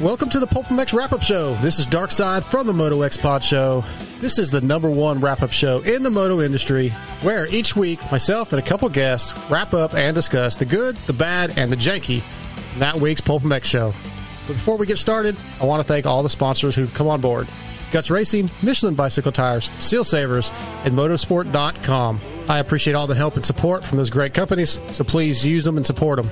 Welcome to the Pulp MX Wrap Up Show. This is Dark Side from the Moto X Pod Show. This is the number one wrap up show in the moto industry, where each week myself and a couple guests wrap up and discuss the good, the bad, and the janky in that week's Pulp MX show. But before we get started, I want to thank all the sponsors who've come on board. Guts Racing, Michelin Bicycle Tires, Seal Savers, and Motorsport.com. I appreciate all the help and support from those great companies, so please use them and support them.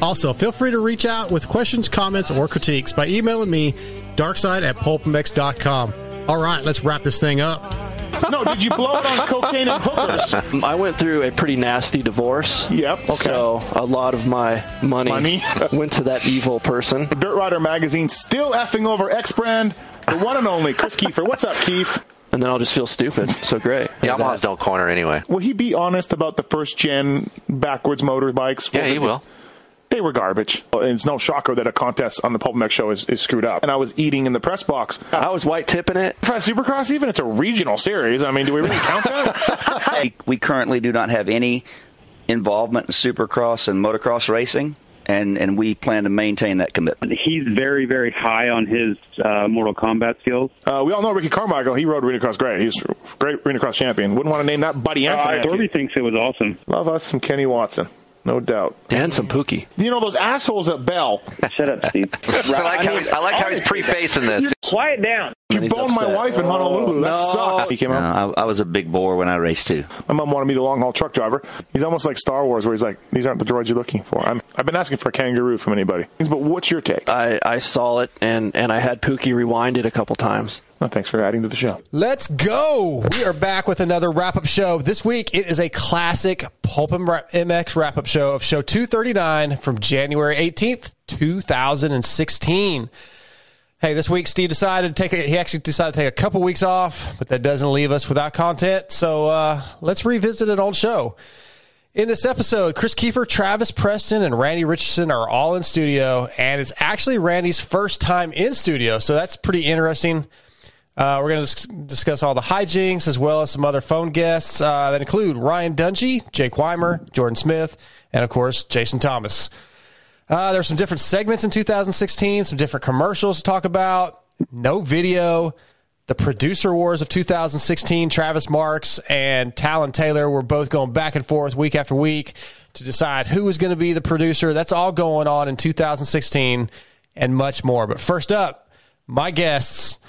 Also, feel free to reach out with questions, comments, or critiques by emailing me, darkside at pulpmx.com. All right, let's wrap this thing up. No, did you blow it on cocaine and hookers? I went through a pretty nasty divorce. Yep. Okay. So a lot of my money, Money? went to that evil person. Dirt Rider magazine still effing over X brand, the one and only Chris Kiefer. What's up, Keith? And then I'll just feel stupid. So great. Yamaha's don't corner anyway. Will he be honest about the first gen backwards motorbikes? Yeah, he will. They were garbage. And it's no shocker that a contest on the Pulp MX show is, is screwed up. And I was eating in the press box. I was white tipping it. For Supercross, even it's a regional series. I mean, do we really count that? We, we currently do not have any involvement in supercross and motocross racing, and, and we plan to maintain that commitment. He's very, very high on his uh, Mortal Kombat skills. uh, we all know Ricky Carmichael. He rode Arena Cross great. He's a great Arena Cross champion. Wouldn't want to name that Buddy Anthony. Uh, Dorby thinks it was awesome. Love us some Kenny Watson. No doubt. And some Pookie. You know those assholes at Bell? Shut up, Steve. I like how he's, I like how he's prefacing this. Quiet down. You he's boned my wife in Honolulu. That no. sucks. He came No, out. I, I was a big bore when I raced too. My mom wanted me to long haul truck driver. He's almost like Star Wars, where he's like, "These aren't the droids you're looking for." I'm, I've been asking for a kangaroo from anybody. But what's your take? I, I saw it and, and I had Pookie rewind it a couple times. Oh, thanks for adding to the show. Let's go. We are back with another wrap up show. This week, it is a classic Pulp MX wrap up show of show 239 from January 18th, 2016. Hey, this week Steve decided to take a, he actually decided to take a couple weeks off, but that doesn't leave us without content. So uh, let's revisit an old show. In this episode, Chris Kiefer, Travis Preston, and Randy Richardson are all in studio, and it's actually Randy's first time in studio, so that's pretty interesting. Uh, we're going to discuss all the hijinks as well as some other phone guests uh, that include Ryan Dungey, Jake Weimer, Jordan Smith, and of course, Jason Thomas. Uh, there's some different segments in 2016, some different commercials to talk about, no video. The producer wars of 2016, Travis Marx and Talon Taylor were both going back and forth week after week to decide who was going to be the producer. That's all going on in 2016 and much more. But first up, my guests.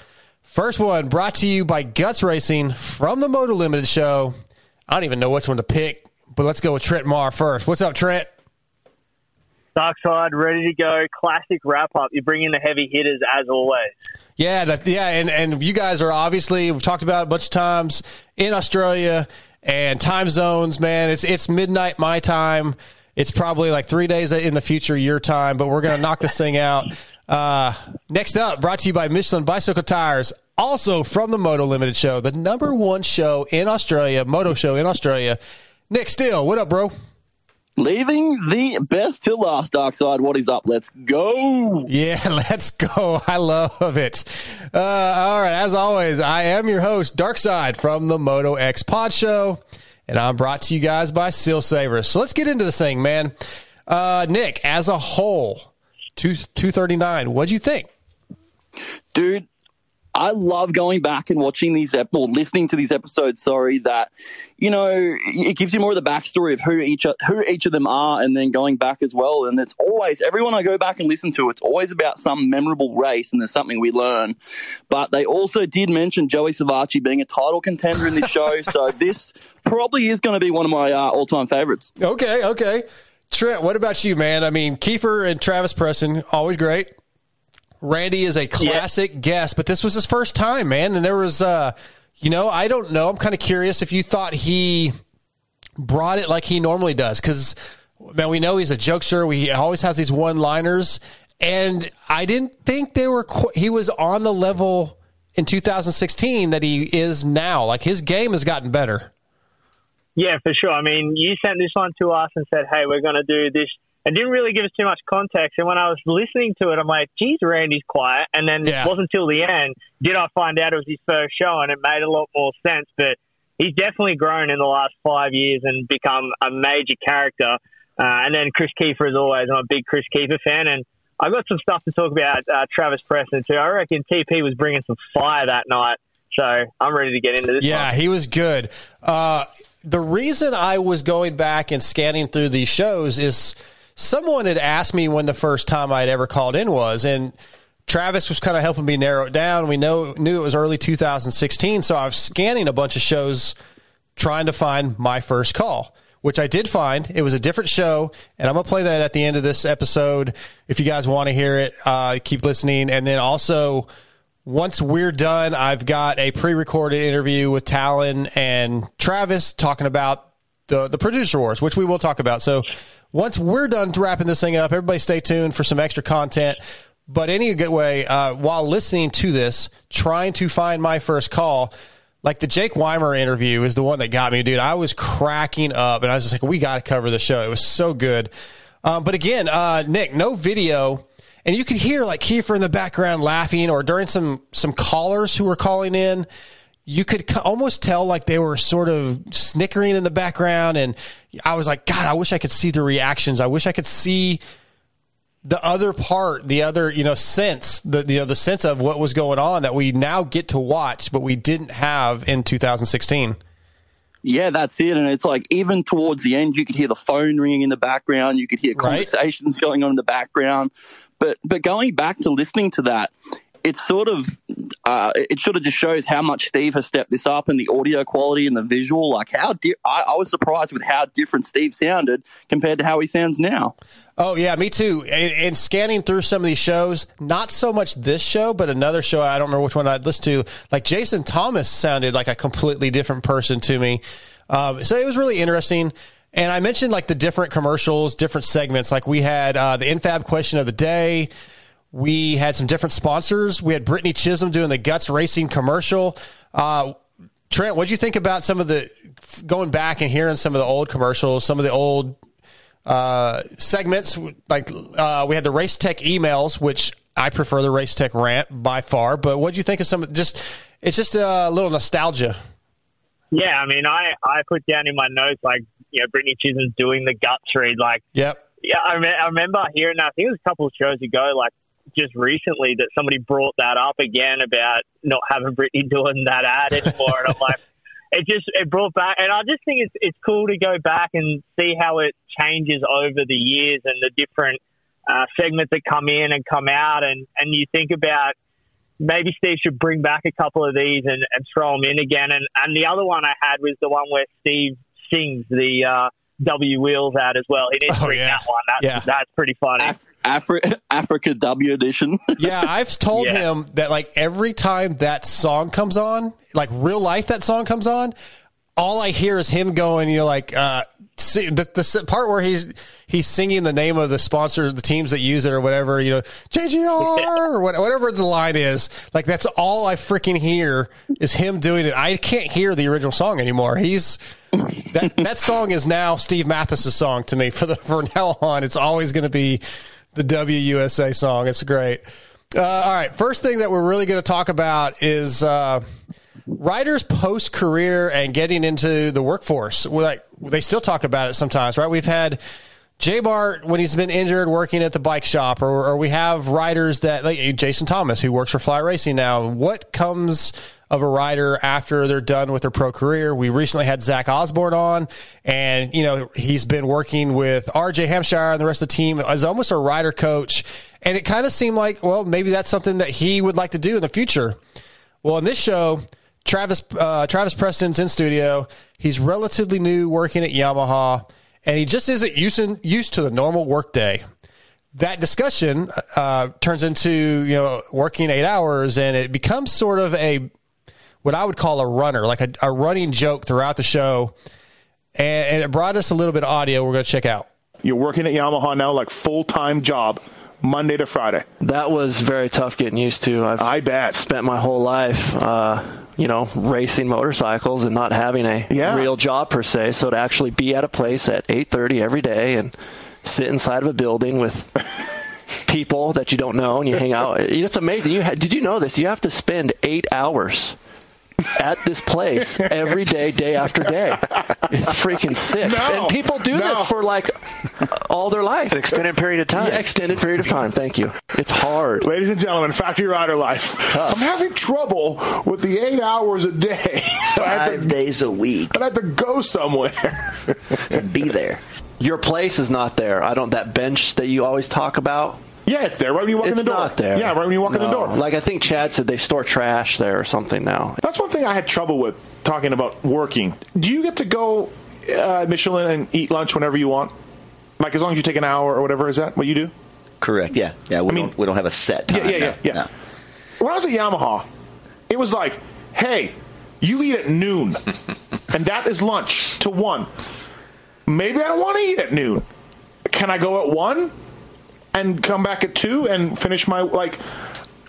First one brought to you by Guts Racing from the Moto Limited Show. I don't even know which one to pick, but let's go with Trent Maher first. What's up, Trent? Darkside, ready to go. Classic wrap up. You bring in the heavy hitters as always. Yeah, that, yeah, and and you guys are obviously we've talked about it a bunch of times in Australia and time zones. Man, it's it's midnight my time. It's probably like three days in the future your time, but we're gonna knock this thing out. Uh, next up, brought to you by Michelin Bicycle Tires, also from the Moto Limited Show, the number one show in Australia, Moto show in Australia. Nic Still, what up, bro? Leaving the best till last, Dark Side. What is up? Let's go. Yeah, let's go. I love it. Uh, all right. As always, I am your host, Darkside from the Moto X Pod Show, and I'm brought to you guys by Seal Savers. So let's get into this thing, man. Uh, Nick, as a whole, two, 239, what'd you think? Dude, I love going back and watching these ep- or listening to these episodes. Sorry, that you know it gives you more of the backstory of who each who each of them are, and then going back as well. And it's always everyone I go back and listen to. It's always about some memorable race, and there's something we learn. But they also did mention Joey Savatgy being a title contender in this show, so this probably is going to be one of my uh, all time favorites. Okay, okay. Trent, what about you, man? I mean, Kiefer and Travis Preston, always great. Randy is a classic guest, but this was his first time, man. And there was, uh, you know, I don't know. I'm kind of curious if you thought he brought it like he normally does, because man, we know he's a jokester. We, he always has these one liners. And I didn't think they were. Qu- he was on the level in 2016 that he is now. Like his game has gotten better. Yeah, for sure. I mean, you sent this one to us and said, "Hey, we're going to do this," and didn't really give us too much context. And when I was listening to it, I'm like, "Geez, Randy's quiet." And then Yeah. it wasn't until the end did I find out it was his first show, and it made a lot more sense. But he's definitely grown in the last five years and become a major character. Uh, and then Chris Kiefer, as always, I'm a big Chris Kiefer fan, and I've got some stuff to talk about uh, Travis Preston too. I reckon TP was bringing some fire that night, so I'm ready to get into this. Yeah, one. he was good. Uh, the reason I was going back and scanning through these shows is someone had asked me when the first time I'd ever called in was, and Travis was kind of helping me narrow it down. We know knew it was early 2016, so I was scanning a bunch of shows trying to find my first call, which I did find. It was a different show, and I'm gonna play that at the end of this episode. If you guys want to hear it, uh, keep listening, and then also once we're done, I've got a pre-recorded interview with Talon and Travis talking about the the producer wars, which we will talk about. So once we're done wrapping this thing up, everybody stay tuned for some extra content. But any good way, uh, while listening to this, trying to find my first call, like the Jake Weimer interview is the one that got me, dude. I was cracking up, and I was just like, we got to cover the show. It was so good. Um, but again, uh, Nick, no video and you could hear like Kiefer in the background laughing, or during some some callers who were calling in, you could almost tell like they were sort of snickering in the background. And I was like, God, I wish I could see the reactions. I wish I could see the other part, the other you know sense, the you know the sense of what was going on that we now get to watch, but we didn't have in 2016. Yeah, that's it. And it's like even towards the end, you could hear the phone ringing in the background. You could hear Right. conversations going on in the background. But but going back to listening to that, it's sort of uh, it sort of just shows how much Steve has stepped this up in the audio quality and the visual. Like how di- I, I was surprised with how different Steve sounded compared to how he sounds now. Oh yeah, me too. And, and scanning through some of these shows, not so much this show, but another show I don't remember which one I'd listen to. Like Jason Thomas sounded like a completely different person to me. Um, so it was really interesting. And I mentioned like the different commercials, different segments. Like we had uh, the Infab question of the day. We had some different sponsors. We had Brittany Chisholm doing the Guts Racing commercial. Uh, Trent, what'd you think about some of the going back and hearing some of the old commercials, some of the old uh, segments? Like uh, we had the Race Tech emails, which I prefer the Race Tech rant by far. But what do you think of some? Of just it's just a little nostalgia. Yeah, I mean, I, I put down in my notes like you know Brittany Chisholm's doing the guts read. Like, Yep. yeah, I, me- I remember hearing that. I think it was a couple of shows ago, like just recently, that somebody brought that up again about not having Brittany doing that ad anymore, and I'm like. It just it brought back, and I just think it's it's cool to go back and see how it changes over the years and the different uh, segments that come in and come out, and and you think about maybe Steve should bring back a couple of these and, and throw them in again. And and the other one I had was the one where Steve sings the uh, W Wheels ad as well. He needs to Oh, bring yeah. that one. That's, Yeah. that's pretty funny. Af- Afri- Africa W edition. Yeah, I've told Yeah. him that like every time that song comes on, like real life that song comes on, all I hear is him going, you know, like uh, see, the the part where he's he's singing the name of the sponsor, the teams that use it or whatever, you know, JGR or what- whatever the line is. Like that's all I freaking hear is him doing it. I can't hear the original song anymore. He's that that song is now Steve Matthes's song to me for the for now on. It's always going to be the WUSA song. It's great. Uh, all right, first thing that we're really going to talk about is uh, writers post career and getting into the workforce. We're like they still talk about it sometimes, right? We've had. J Bart, when he's been injured working at the bike shop, or, or we have riders that, like Jason Thomas, who works for Fly Racing now. What comes of a rider after they're done with their pro career? We recently had Zach Osborne on, and, you know, he's been working with RJ Hampshire and the rest of the team as almost a rider coach. And it kind of seemed like, well, maybe that's something that he would like to do in the future. Well, in this show, Travis uh, Travis Preston's in studio. He's relatively new working at Yamaha, and he just isn't used used to the normal workday. That discussion uh, turns into you know working eight hours, and it becomes sort of a what I would call a runner, like a, a running joke throughout the show. And, and it brought us a little bit of audio. We're going to check out. You're working at Yamaha now, like full time job. Monday to Friday. That was very tough getting used to. I've I bet. spent my whole life, uh, you know, racing motorcycles and not having a Yeah. real job per se. So to actually be at a place at 8:30 every day and sit inside of a building with people that you don't know and you hang out, it's amazing. You ha- did you know this? You have to spend eight hours. At this place every day, day after day. It's freaking sick. No. and people do No. this for like all their life. An extended period of time. Yeah, extended period of time. Thank you. It's hard. Ladies and gentlemen, factory rider life. I'm having trouble with the eight hours a day. I have Five to, days a week. I have to go somewhere. And be there. Your place is not there. I don't. That bench that you always talk about. Yeah, it's there right when you walk it's in the door. It's not there. Yeah, right when you walk in the door. Like I think Chad said, they store trash there or something now. That's one thing I had trouble with talking about working. Do you get to go uh, Michelin and eat lunch whenever you want? Like as long as you take an hour or whatever. Is that what you do? Correct. Yeah. Yeah. We I mean- don't we don't have a set time. Yeah, yeah, no, yeah, yeah. no. When I was at Yamaha, it was like, hey, you eat at noon, and that is lunch to one. Maybe I don't want to eat at noon. Can I go at one and come back at two and finish my like?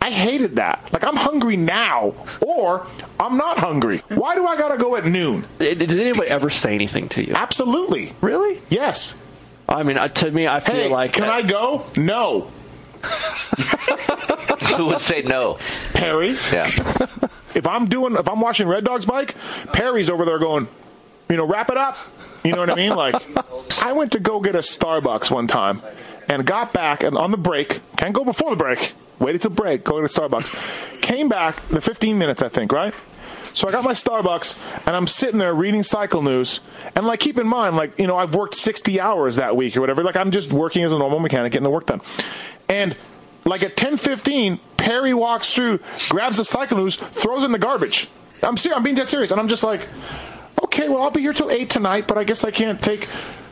I hated that. Like I'm hungry now, or I'm not hungry. Why do I gotta go at noon? Did did anybody ever say anything to you? Absolutely. Really? Yes. I mean, uh, to me, I feel Hey, like can I go? No. Who would say no? Perry. Yeah. if I'm doing if I'm watching Red Dog's bike, Perry's over there going, you know, wrap it up. You know what I mean? Like I went to go get a Starbucks one time and got back and on the break, can't go before the break. Waited till break, go to Starbucks. Came back, the 15 minutes I think, right? So I got my Starbucks and I'm sitting there reading cycle news. And like keep in mind, like, you know, I've worked 60 hours that week or whatever. Like I'm just working as a normal mechanic, getting the work done. And like at 10:15, Perry walks through, grabs the cycle news, throws in the garbage. I'm serious. I'm being dead serious, and I'm just like, okay, well, I'll be here till eight tonight, but I guess I can't take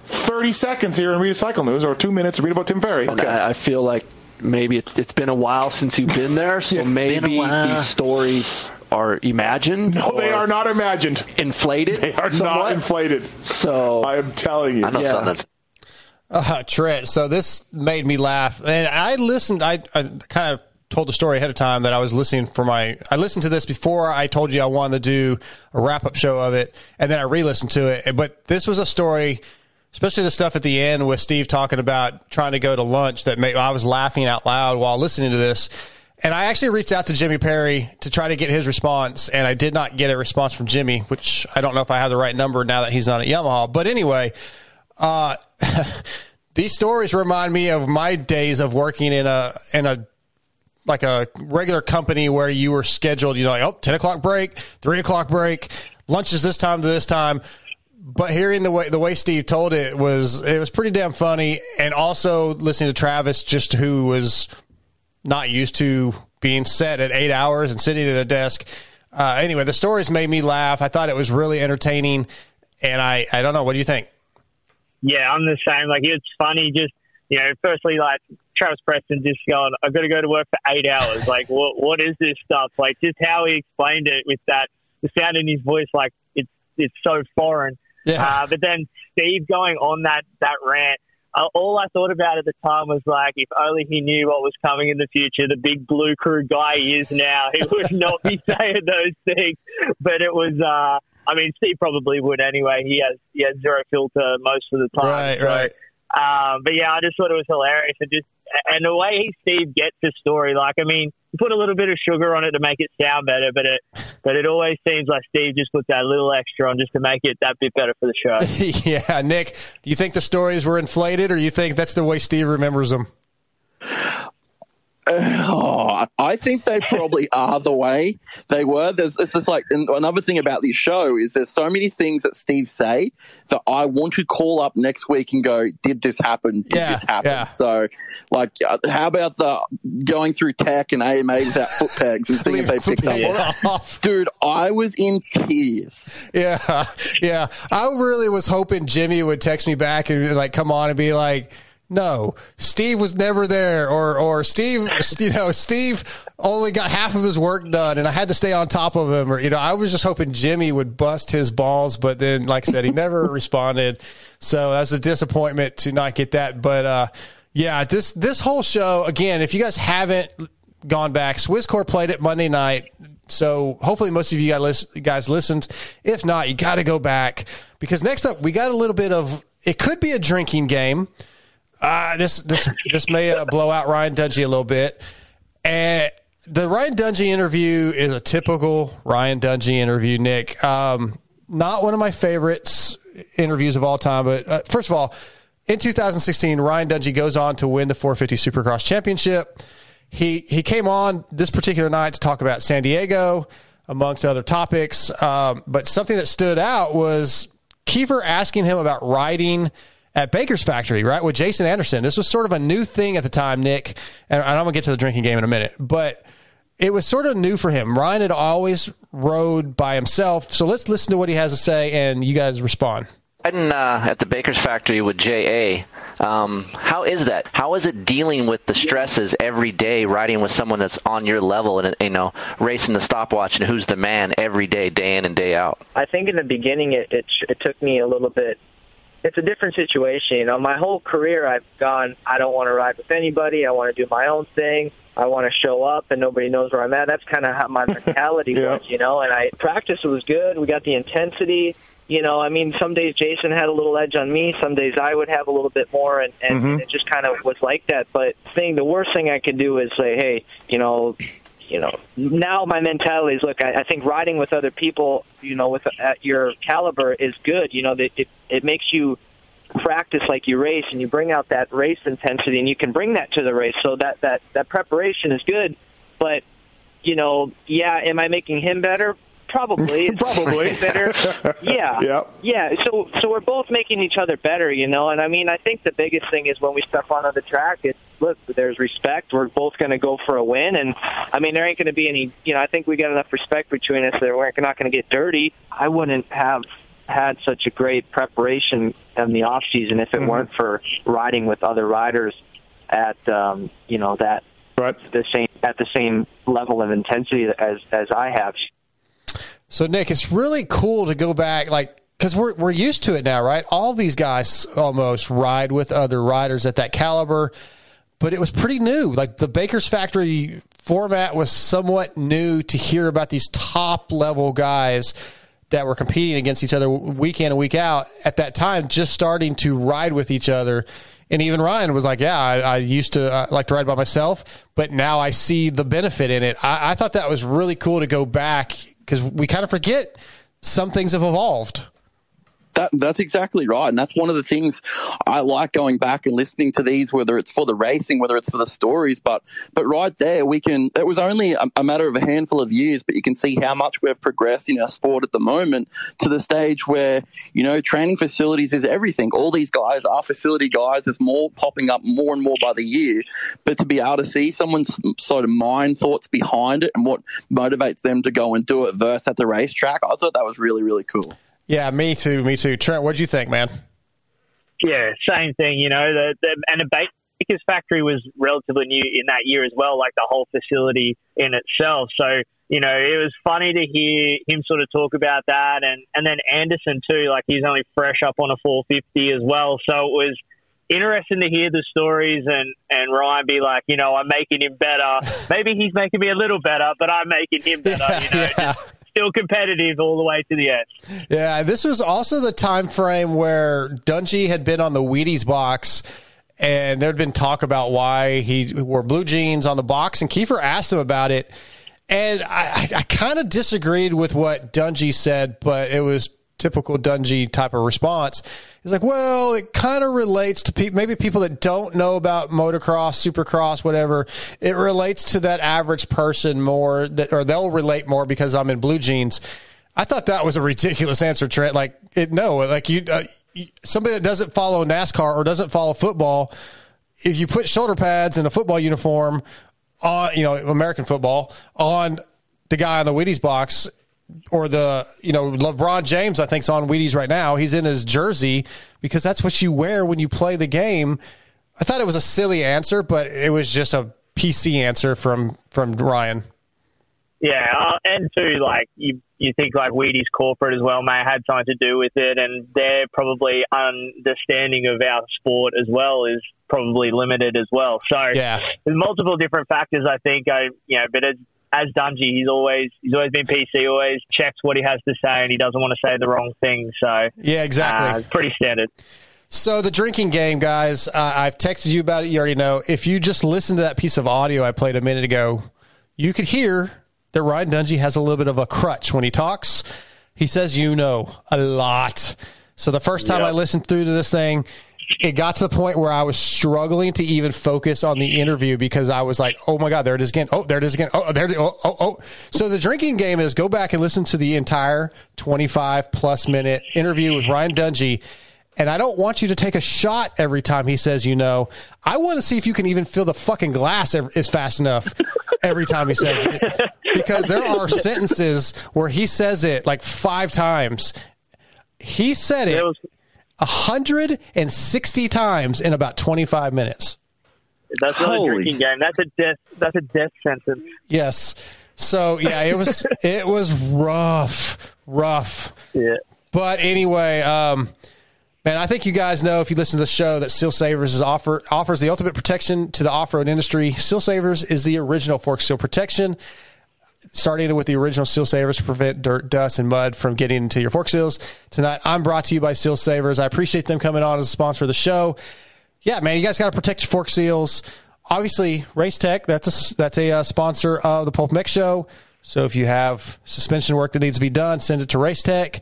30 seconds here and read a cycle news or two minutes to read about Tim Ferry. Okay, I feel like maybe it, it's been a while since you've been there, so maybe these stories are imagined. No, they are not imagined. inflated. They are somewhat. not inflated. So I am telling you. I know Yeah. something that's Uh, Trent, so this made me laugh, and I listened. I, I kind of told the story ahead of time that I was listening for my. I listened to this before I told you I wanted to do a wrap up show of it, and then I re-listened to it. But this was a story, especially the stuff at the end with Steve talking about trying to go to lunch. That made I was laughing out loud while listening to this. And I actually reached out to Jimmy Perry to try to get his response, and I did not get a response from Jimmy, which I don't know if I have the right number now that he's not at Yamaha. But anyway, uh, these stories remind me of my days of working in a in a like a regular company where you were scheduled, you know, like, oh, 10 o'clock break, 3 o'clock break, lunch is this time to this time. But hearing the way the way Steve told it was it was pretty damn funny, and also listening to Travis, just who was not used to being set at eight hours and sitting at a desk. Uh, anyway, the stories made me laugh. I thought it was really entertaining, and I I don't know. What do you think? Yeah, I'm the same. Like it's funny, just you know, firstly, like Travis Preston just going, "I've got to go to work for eight hours." like, what what is this stuff? Like, just how he explained it with that, the sound in his voice, like it's it's so foreign. Yeah. Uh, but then Steve going on that that rant. Uh, all I thought about at the time was like, if only he knew what was coming in the future, the big blue crew guy he is now, he would not be saying those things. But it was, uh, I mean, Steve probably would anyway. He has he has zero filter most of the time. Right, So, right. Um, but yeah, I just thought it was hilarious, and just and the way Steve gets the story. Like, I mean, you put a little bit of sugar on it to make it sound better, but it but it always seems like Steve just puts that little extra on just to make it that bit better for the show. yeah, Nick, do you think the stories were inflated, or you think that's the way Steve remembers them? Oh, I think they probably are the way they were. There's it's just like another thing about this show is there's so many things that Steve say that I want to call up next week and go, did this happen? Did Yeah, this happen? yeah. So, like, uh, how about the going through tech and AMA without foot pegs and seeing if they picked up off. Dude, I was in tears. Yeah, yeah. I really was hoping Jimmy would text me back and like come on and be like, "No, Steve was never there," or or Steve, you know, Steve only got half of his work done, and I had to stay on top of him. Or you know, I was just hoping Jimmy would bust his balls, but then, like I said, he never responded. So that's a disappointment to not get that. But uh, Yeah, this this whole show again. If you guys haven't gone back, Swisscore played it Monday night, so hopefully most of you guys guys listened. If not, you got to go back because next up we got a little bit of. It could be a drinking game. Uh, this this this may uh, blow out Ryan Dungey a little bit. And the Ryan Dungey interview is a typical Ryan Dungey interview. Nick, um, not one of my favorites interviews of all time. But uh, first of all, in 2016, Ryan Dungey goes on to win the 450 Supercross Championship. He he came on this particular night to talk about San Diego, amongst other topics. Um, but something that stood out was Kiefer asking him about riding at Baker's Factory, right, with Jason Anderson. This was sort of a new thing at the time, Nick. And I'm going to get to the drinking game in a minute. But it was sort of new for him. Ryan had always rode by himself. So let's listen to what he has to say and you guys respond. Riding uh, at the Baker's factory with JA, um, how is that? How is it dealing with the stresses every day, riding with someone that's on your level and you know racing the stopwatch and who's the man every day, day in and day out? I think in the beginning it, it it took me a little bit. It's a different situation, you know. My whole career, I've gone. I don't want to ride with anybody. I want to do my own thing. I want to show up, and nobody knows where I'm at. That's kind of how my mentality Yeah. was, you know. And I practice was good. We got the intensity. You know, I mean, some days Jason had a little edge on me. Some days I would have a little bit more, and, and mm-hmm. it just kind of was like that. But thing, the worst thing I could do is say, hey, you know, you know, now my mentality is look. I, I think riding with other people, you know, with at your caliber is good. You know, that it it makes you practice like you race, and you bring out that race intensity, and you can bring that to the race. So that that that preparation is good. But you know, yeah, am I making him better? Probably, Probably. better. Yeah, Yep. yeah. So so we're both making each other better, you know. And I mean, I think the biggest thing is when we step onto the track, it's look, there's respect. We're both going to go for a win, and I mean, there ain't going to be any. You know, I think we got enough respect between us that we're not going to get dirty. I wouldn't have had such a great preparation in the off season if it weren't for riding with other riders at um, you know that Right. the same at the same level of intensity as as I have. So Nick, it's really cool to go back, like, because we're we're used to it now, right? All these guys almost ride with other riders at that caliber, but it was pretty new. Like the Baker's Factory format was somewhat new to hear about these top level guys that were competing against each other week in and week out at that time, just starting to ride with each other. And even Ryan was like, "Yeah, I, I used to uh, like to ride by myself, but now I see the benefit in it." I, I thought that was really cool to go back because we kind of forget some things have evolved. That, that's exactly right. And that's one of the things I like going back and listening to these, whether it's for the racing, whether it's for the stories. But, but right there, we can, it was only a, a matter of a handful of years, but you can see how much we've progressed in our sport at the moment to the stage where, you know, training facilities is everything. All these guys are facility guys. There's more popping up more and more by the year. But to be able to see someone's sort of mind thoughts behind it and what motivates them to go and do it versus at the racetrack, I thought that was really, really cool. Yeah, me too. Me too. Trent, what'd you think, man? Yeah, same thing. You know, the, the and the Baker's factory was relatively new in that year as well, like the whole facility in itself. So you know, it was funny to hear him sort of talk about that, and and then Anderson too. Like he's only fresh up on a 450 as well, so it was interesting to hear the stories and and Ryan be like, you know, I'm making him better. Maybe he's making me a little better, but I'm making him better. Yeah, you know, yeah. just still competitive all the way to the end. Yeah, this was also the time frame where Dungey had been on the Wheaties box, and there'd been talk about why he wore blue jeans on the box, and Kiefer asked him about it, and I, I, I kind of disagreed with what Dungey said, but it was typical Dungey type of response. He's like, well, it kind of relates to people, maybe people that don't know about motocross, supercross, whatever. It relates to that average person more, that, or they'll relate more because I'm in blue jeans. I thought that was a ridiculous answer, Trent. Like, it, no, like you, uh, somebody that doesn't follow NASCAR or doesn't follow football, if you put shoulder pads and a football uniform on, you know, American football on the guy on the Wheaties box, or the you know LeBron James I think's on Wheaties right now. He's in his jersey because that's what you wear when you play the game. I thought it was a silly answer, but it was just a PC answer from from Ryan. Yeah, uh, and too, like you, you think like Wheaties corporate as well may have had something to do with it, and their probably understanding of our sport as well is probably limited as well. So Yeah. there's multiple different factors. I think, I you know, but as as Dungey, he's always he's always been PC, always checks what he has to say, and he doesn't want to say the wrong thing. So Yeah, exactly. uh, pretty standard. So the drinking game, guys, uh, I've texted you about it. You already know. If you just listen to that piece of audio I played a minute ago, you could hear that Ryan Dungey has a little bit of a crutch when he talks. He says, "You know," a lot. So the first time Yeah. I listened through to this thing, it got to the point where I was struggling to even focus on the interview because I was like, "Oh my god, there it is again! Oh, there it is again! Oh, there! It, oh, oh, oh!" So the drinking game is go back and listen to the entire twenty-five plus minute interview with Ryan Dungey. And I don't want you to take a shot every time he says, you know, I want to see if you can even fill the fucking glass is fast enough every time he says it. Because there are sentences where he says it like five times. He said it 160 times in about 25 minutes. That's not Holy- a drinking game. That's a death. That's a death sentence. Yes. So yeah, it was it was rough, rough. Yeah. But anyway, um, man, I think you guys know if you listen to the show that Seal Savers is offer offers the ultimate protection to the off road industry. Seal Savers is the original fork seal protection. Starting with the original Seal Savers to prevent dirt, dust, and mud from getting into your fork seals. Tonight, I'm brought to you by Seal Savers. I appreciate them coming on as a sponsor of the show. Yeah, man, you guys got to protect your fork seals. Obviously, Race Tech, that's a, that's a uh, sponsor of the Pulp MX Show. So if you have suspension work that needs to be done, send it to Race Tech.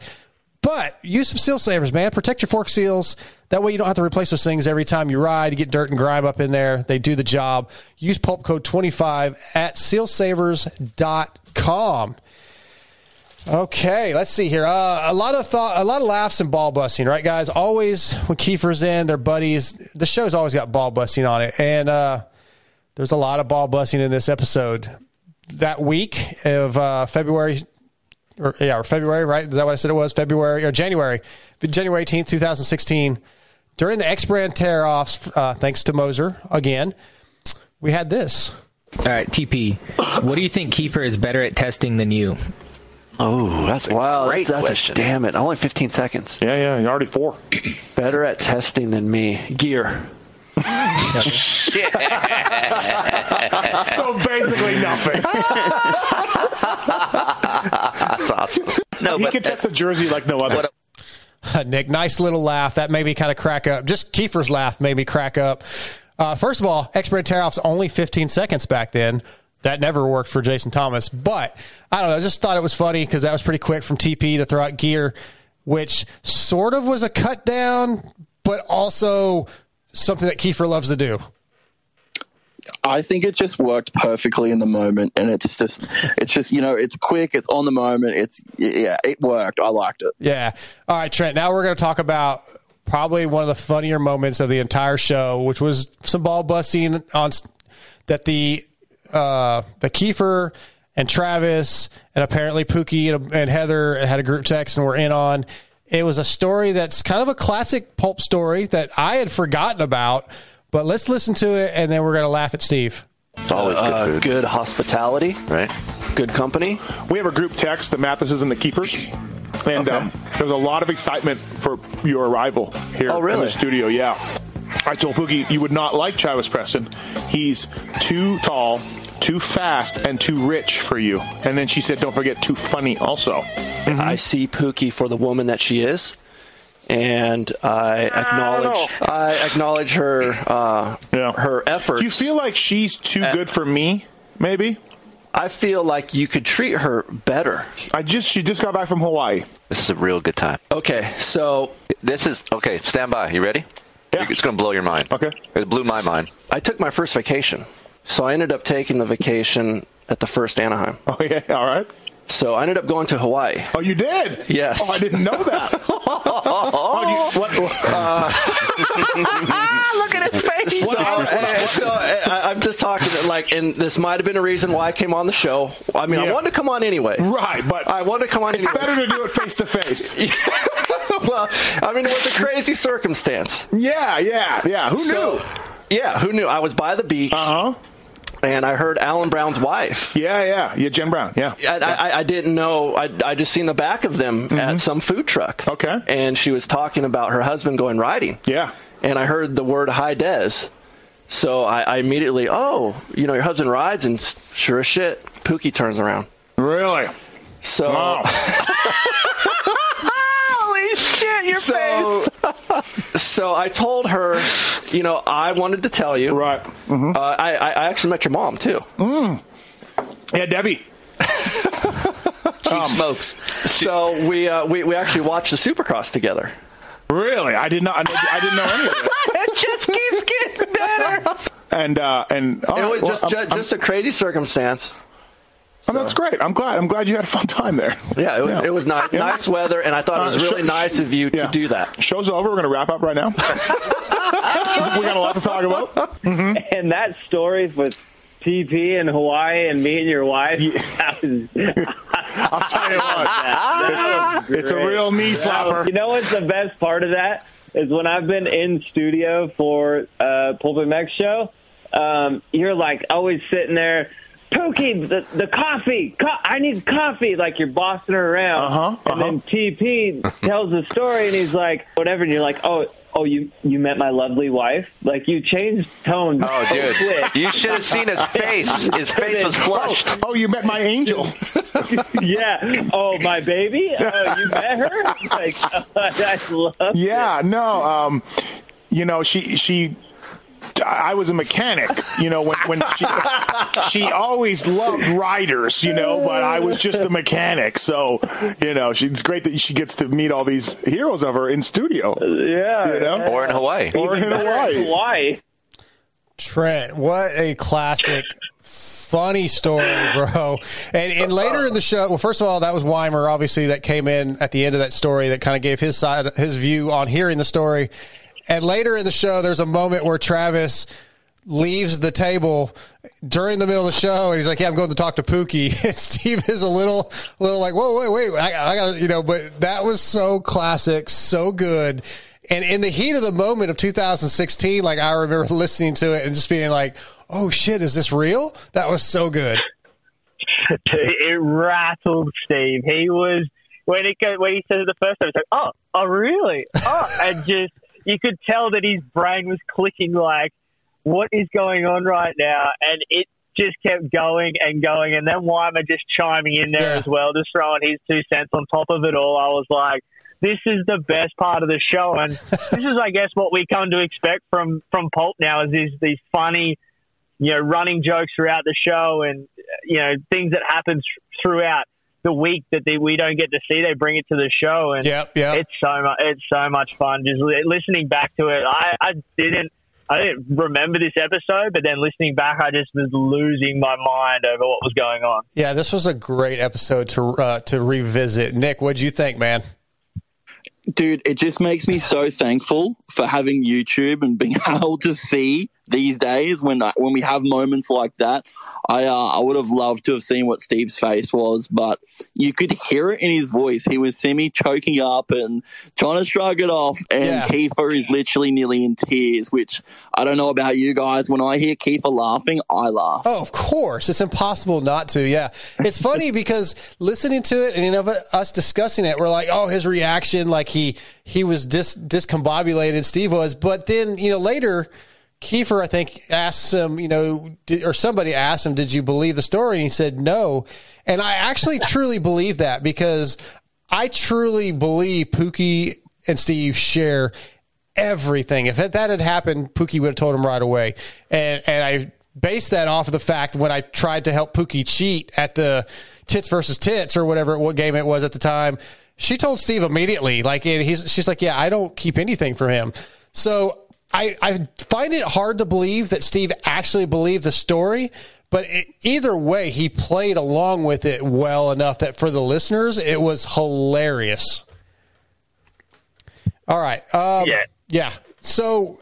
But use some seal savers, man. Protect your fork seals. That way you don't have to replace those things every time you ride. You get dirt and grime up in there. They do the job. Use pulp code 25 at sealsavers.com. Okay, let's see here. Uh, a lot of thought, a lot of laughs and ball busting, right, guys? Always when Kiefer's in, their buddies. The show's always got ball busting on it, and uh, there's a lot of ball busting in this episode. That week of uh, February, or yeah, or February, right? Is that what I said it was? February or January, January 18th, 2016. During the X brand tear offs, uh, thanks to Moser again, we had this. All right, TP. What do you think Kiefer is better at testing than you? Oh, that's a Wow, great that's- that's a- question. damn it, only 15 seconds. Yeah, yeah, you're already four. Better at testing than me. Gear. Shit. so basically nothing. That's awesome. No, he but can test a jersey like no other. Nick, nice little laugh. That made me kind of crack up. Just Kiefer's laugh made me crack up. Uh, first of all, expert tear offs only 15 seconds back then. That never worked for Jason Thomas. But I don't know. I just thought it was funny because that was pretty quick from TP to throw out gear, which sort of was a cut down, but also something that Kiefer loves to do. I think it just worked perfectly in the moment, and it's just, it's just, you know, it's quick, it's on the moment, it's, yeah, it worked. I liked it. Yeah. All right, Trent. Now we're going to talk about probably one of the funnier moments of the entire show, which was some ball busting on that the uh, the Kiefer and Travis and apparently Pookie and, and Heather had a group text and were in on. It was a story that's kind of a classic pulp story that I had forgotten about. But let's listen to it, and then we're going to laugh at Steve. It's always good Uh, food. good hospitality. Right. Good company. We have a group text, the Mathises and the Kiefers. And um, there's a lot of excitement for your arrival here Oh, in the studio. Yeah. I told Pookie you would not like Travis Preston. He's too tall, too fast, and too rich for you. And then she said, don't forget, too funny also. I see Pookie for the woman that she is, and I acknowledge I, acknowledge her uh, her efforts. Do you feel like she's too good for me, maybe? I feel like you could treat her better. I just she just got back from Hawaii. This is a real good time. Okay, so This is okay. Stand by. You ready? Yeah. It's going to blow your mind. Okay. It blew my mind. I took my first vacation. So I ended up taking the vacation at the first Anaheim. Oh yeah, all right. So I ended up going to Hawaii. Oh, you did? Yes. Oh, I didn't know that. oh, do you, what, what- Look at his face. So, uh, so, uh, I'm just talking like, and this might have been a reason why I came on the show. I mean, I wanted to come on anyway. right, but I wanted to come on. it's anyways. better to do it face to face. well, I mean, it was a crazy circumstance. Yeah, yeah, yeah. Who So, knew? yeah, who knew? I was by the beach. Uh huh. And I heard Alan Brown's wife. Yeah, yeah, yeah, Jen Brown. Yeah, I, I, I didn't know. I, I just seen the back of them at some food truck. Mm-hmm. Okay. And she was talking about her husband going riding. Yeah. And I heard the word high des. So I, I immediately, oh, you know, your husband rides, and sure as shit, Pookie turns around. Really? So. Wow. Holy your so, face. so I told her, you know, I wanted to tell you. Right. Mm-hmm. Uh, I, I I actually met your mom, too. Mm. Yeah, Debbie. Cheap smokes. So we, uh, we we actually watched the Supercross together. Really? I did not. I, I didn't know any of this. it just keeps getting better. And uh, and all it was well, just I'm- ju- I'm- just a crazy circumstance. Oh, that's great. I'm glad. I'm glad you had a fun time there. Yeah, it was, It was nice, Yeah. nice weather, and I thought it was Uh, really sh- nice of you yeah. to do that. Show's over. We're going to wrap up right now. we got a lot to talk about. Mm-hmm. And that story with TP in Hawaii and meeting your wife. That was, I'll tell you what. It's, it's a real knee slapper. You know what's the best part of that is when I've been in studio for uh, Pulp MX show. Um, you're like always sitting there. Pookie, the, the coffee. Co- I need coffee. Like you're bossing her around, Uh-huh, and then TP tells the story, and he's like, whatever. And you're like, oh, oh, you you met my lovely wife. Like you changed tone. Oh, so dude. quick. You should have seen his face. His face was flushed. Oh, you met my angel. yeah. Oh, my baby. Oh, you met her. Like I love. Yeah, no. Um, you know, she she. I was a mechanic, you know, when, when she she always loved riders, you know, but I was just a mechanic. So, you know, she, it's great that she gets to meet all these heroes of her in studio. Yeah. You know? Or in Hawaii. Or in Hawaii. Hawaii. Trent, what a classic, funny story, bro. And, and later in the show, well, first of all, that was Weimer, obviously, that came in at the end of that story that kind of gave his side, his view on hearing the story. And later in the show, there's a moment where Travis leaves the table during the middle of the show and he's like, yeah, I'm going to talk to Pookie. And Steve is a little, little like, whoa, wait, wait, I, I gotta, you know, but that was so classic, so good. And in the heat of the moment of 2016, like I remember listening to it and just being like, oh shit, is this real? That was so good. it rattled Steve. He was when it when he said it the first time, it's like, oh, oh, really? Oh, and just you could tell that his brain was clicking, like, what is going on right now? And it just kept going and going, and then Weimer just chiming in there Yeah. as well, just throwing his two cents on top of it all. I was like. This is the best part of the show, and this is, I guess, what we come to expect from from Pulp now is these these funny, you know, running jokes throughout the show and, you know, things that happen th- throughout the week that they, we don't get to see. They bring it to the show and Yep, yep. it's so much, it's so much fun just li- listening back to it. I, I didn't, I didn't remember this episode, but then listening back, I just was losing my mind over what was going on. Yeah, this was a great episode to uh, to revisit. Nick, what'd you think, man? dude, it just makes me so thankful for having YouTube and being able to see these days when I, when we have moments like that. I uh, I would have loved to have seen what Steve's face was, but you could hear it in his voice. He was semi choking up and trying to shrug it off. And Yeah. Kiefer is literally nearly in tears. Which I don't know about you guys. When I hear Kiefer laughing, I laugh. Oh, of course. It's impossible not to. Yeah. It's funny because listening to it and you know us discussing it, we're like, oh, his reaction, like he he was dis discombobulated, Steve was. But then, you know, later Kiefer, I think, asked him, you know, did, or somebody asked him, did you believe the story? And he said no. And I actually truly believe that because I truly believe Pookie and Steve share everything. If that that had happened, Pookie would have told him right away. And and I based that off of the fact when I tried to help Pookie cheat at the tits versus tits or whatever what game it was at the time. She told Steve immediately, like and he's she's like, yeah, I don't keep anything from him. So I I find it hard to believe that Steve actually believed the story. But it, either way, he played along with it well enough that for the listeners, it was hilarious. All right. Um, Yeah. Yeah. So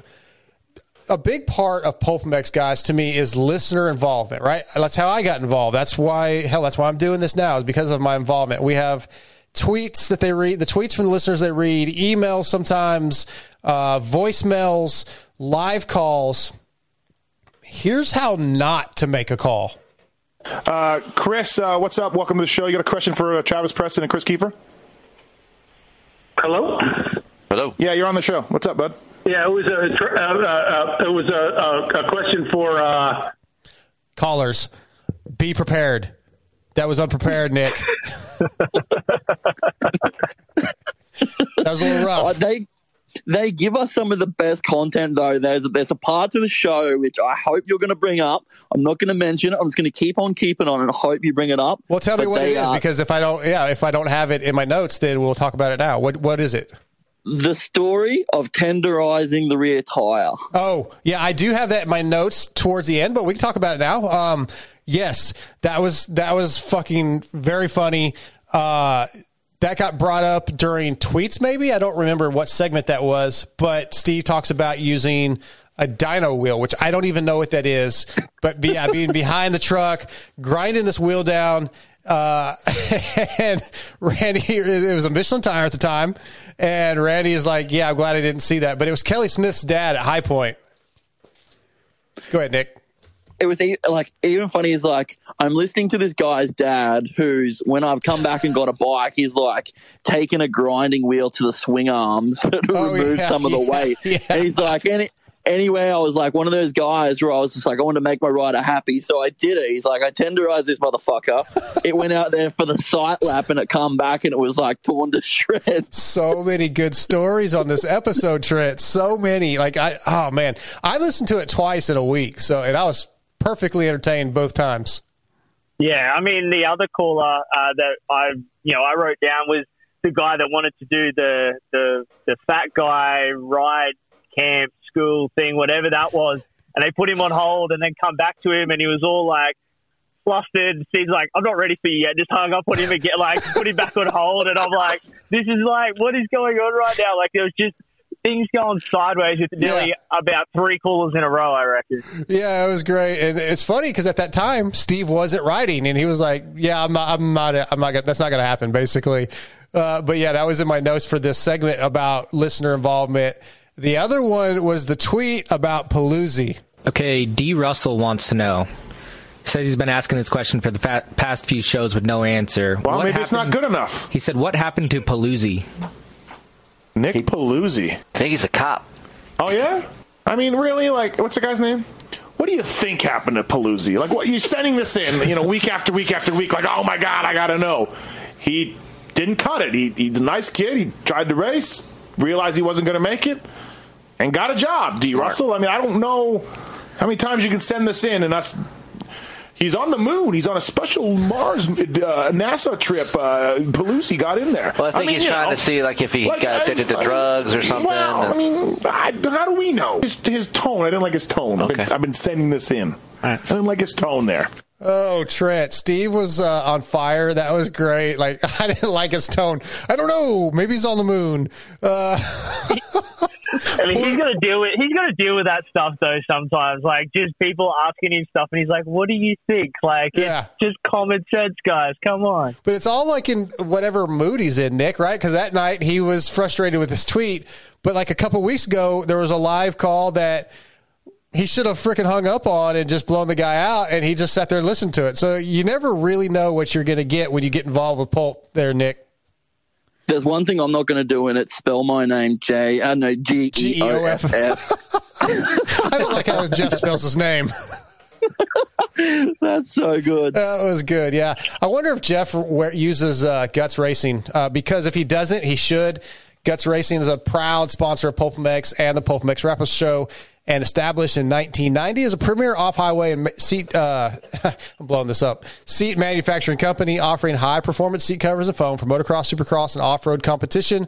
a big part of Pulp MX, guys, to me is listener involvement, right? That's how I got involved. That's why, hell, that's why I'm doing this now is because of my involvement. We have tweets that they read, the tweets from the listeners they read, emails sometimes, uh, voicemails, live calls. here's how not to make a call. Uh, Chris, uh, what's up? Welcome to the show. You got a question for uh, Travis Preston and Chris Kiefer? Hello. Hello. Yeah, you're on the show. What's up, bud? Yeah, it was a uh, uh, uh, it was a, a, a question for uh, Callers, be prepared. That was unprepared, Nick. that was a little rough. Uh, they they give us some of the best content though. There's there's a part to the show which I hope you're going to bring up. I'm not going to mention it. I'm just going to keep on keeping on and hope you bring it up. Well, tell me But what it is are- because if I don't, yeah, if I don't have it in my notes, then we'll talk about it now. What what is it? the story of tenderizing the rear tire. Oh, yeah, I do have that in my notes towards the end, but we can talk about it now. Um, yes, that was that was fucking very funny. Uh, that got brought up during tweets, maybe I don't remember what segment that was, but Steve talks about using a dyno wheel, which I don't even know what that is, but be, yeah, being behind the truck, grinding this wheel down. Uh, and Randy, it was a Michelin tire at the time. And Randy is like, yeah, I'm glad I didn't see that. But it was Kelly Smith's dad at High Point. Go ahead, Nick. It was like even funny is like I'm listening to this guy's dad who's when I've come back and got a bike, he's like taking a grinding wheel to the swing arms to oh, remove yeah, some of the yeah, weight. yeah. And he's like, any anyway, I was like one of those guys where I was just like, I want to make my rider happy, so I did it. He's like, I tenderized this motherfucker. it went out there for the sight lap, and it come back, and it was like torn to shreds. So many good stories on this episode, Trent. So many. Like I, oh man, I listened to it twice in a week. So, and I was perfectly entertained both times. Yeah, I mean the other caller uh, that I you know I wrote down was the guy that wanted to do the the the fat guy ride camp school thing, whatever that was, and they put him on hold and then come back to him, and he was all like flustered. Steve's like, "I'm not ready for you yet." Just hung up on him again, like put him back on hold, and I'm like, "This is like what is going on right now?" Like there was just things going sideways with nearly about three callers in a row. I reckon. Yeah, it was great, and it's funny because at that time Steve wasn't writing, and he was like, "Yeah, I'm not, I'm not, I'm not. Gonna, that's not going to happen." Basically, uh, but yeah, that was in my notes for this segment about listener involvement. The other one was the tweet about Paluzzi. Okay, D. Russell wants to know. Says he's been asking this question for the fa- past few shows with no answer. Well, What maybe it's not good enough. He said, "What happened to Paloozy?" Nick Paloozy. I think he's a cop. Oh yeah. I mean, really? Like, what's the guy's name? What do you think happened to Paloozy? Like, what you're sending this in, you know, week after week after week? Like, oh my god, I gotta know. He didn't cut it. He, he's a nice kid. He tried to race, realized he wasn't going to make it, and got a job. D. Russell. I mean, I don't know how many times you can send this in and us. He's on the moon. He's on a special Mars uh, NASA trip. Uh, Paloozy got in there. Well, I think mean, he's trying know, to see like if he like, got addicted to drugs or something. Well, I mean, I, how do we know? His, his tone. I didn't like his tone. I've, been, I've been sending this in. I didn't like his tone there. Oh, Trent, Steve was uh, on fire. That was great. Like I didn't like his tone. I don't know. Maybe he's on the moon. Uh, I mean, he's gonna deal with he's gonna deal with that stuff though. Sometimes, like just people asking him stuff, and he's like, "What do you think?" Like, Yeah. it's just common sense, guys. Come on. But it's all like in whatever mood he's in, Nick, right? Because that night he was frustrated with his tweet. But like a couple weeks ago, there was a live call that he should have freaking hung up on and just blown the guy out, and he just sat there and listened to it. So you never really know what you're going to get when you get involved with Pulp there, Nick. There's one thing I'm not going to do, and it's spell my name J. Uh, no, G E O F F. I don't like how Jeff spells his name. That's so good. That was good. Yeah. I wonder if Jeff uses uh, Guts Racing uh, because if he doesn't, he should. Guts Racing is a proud sponsor of PulpMX and the PulpMX Rappers Show and established in 1990 as a premier off-highway and seat, uh, I'm blowing this up, seat manufacturing company offering high-performance seat covers and foam for motocross, supercross, and off-road competition.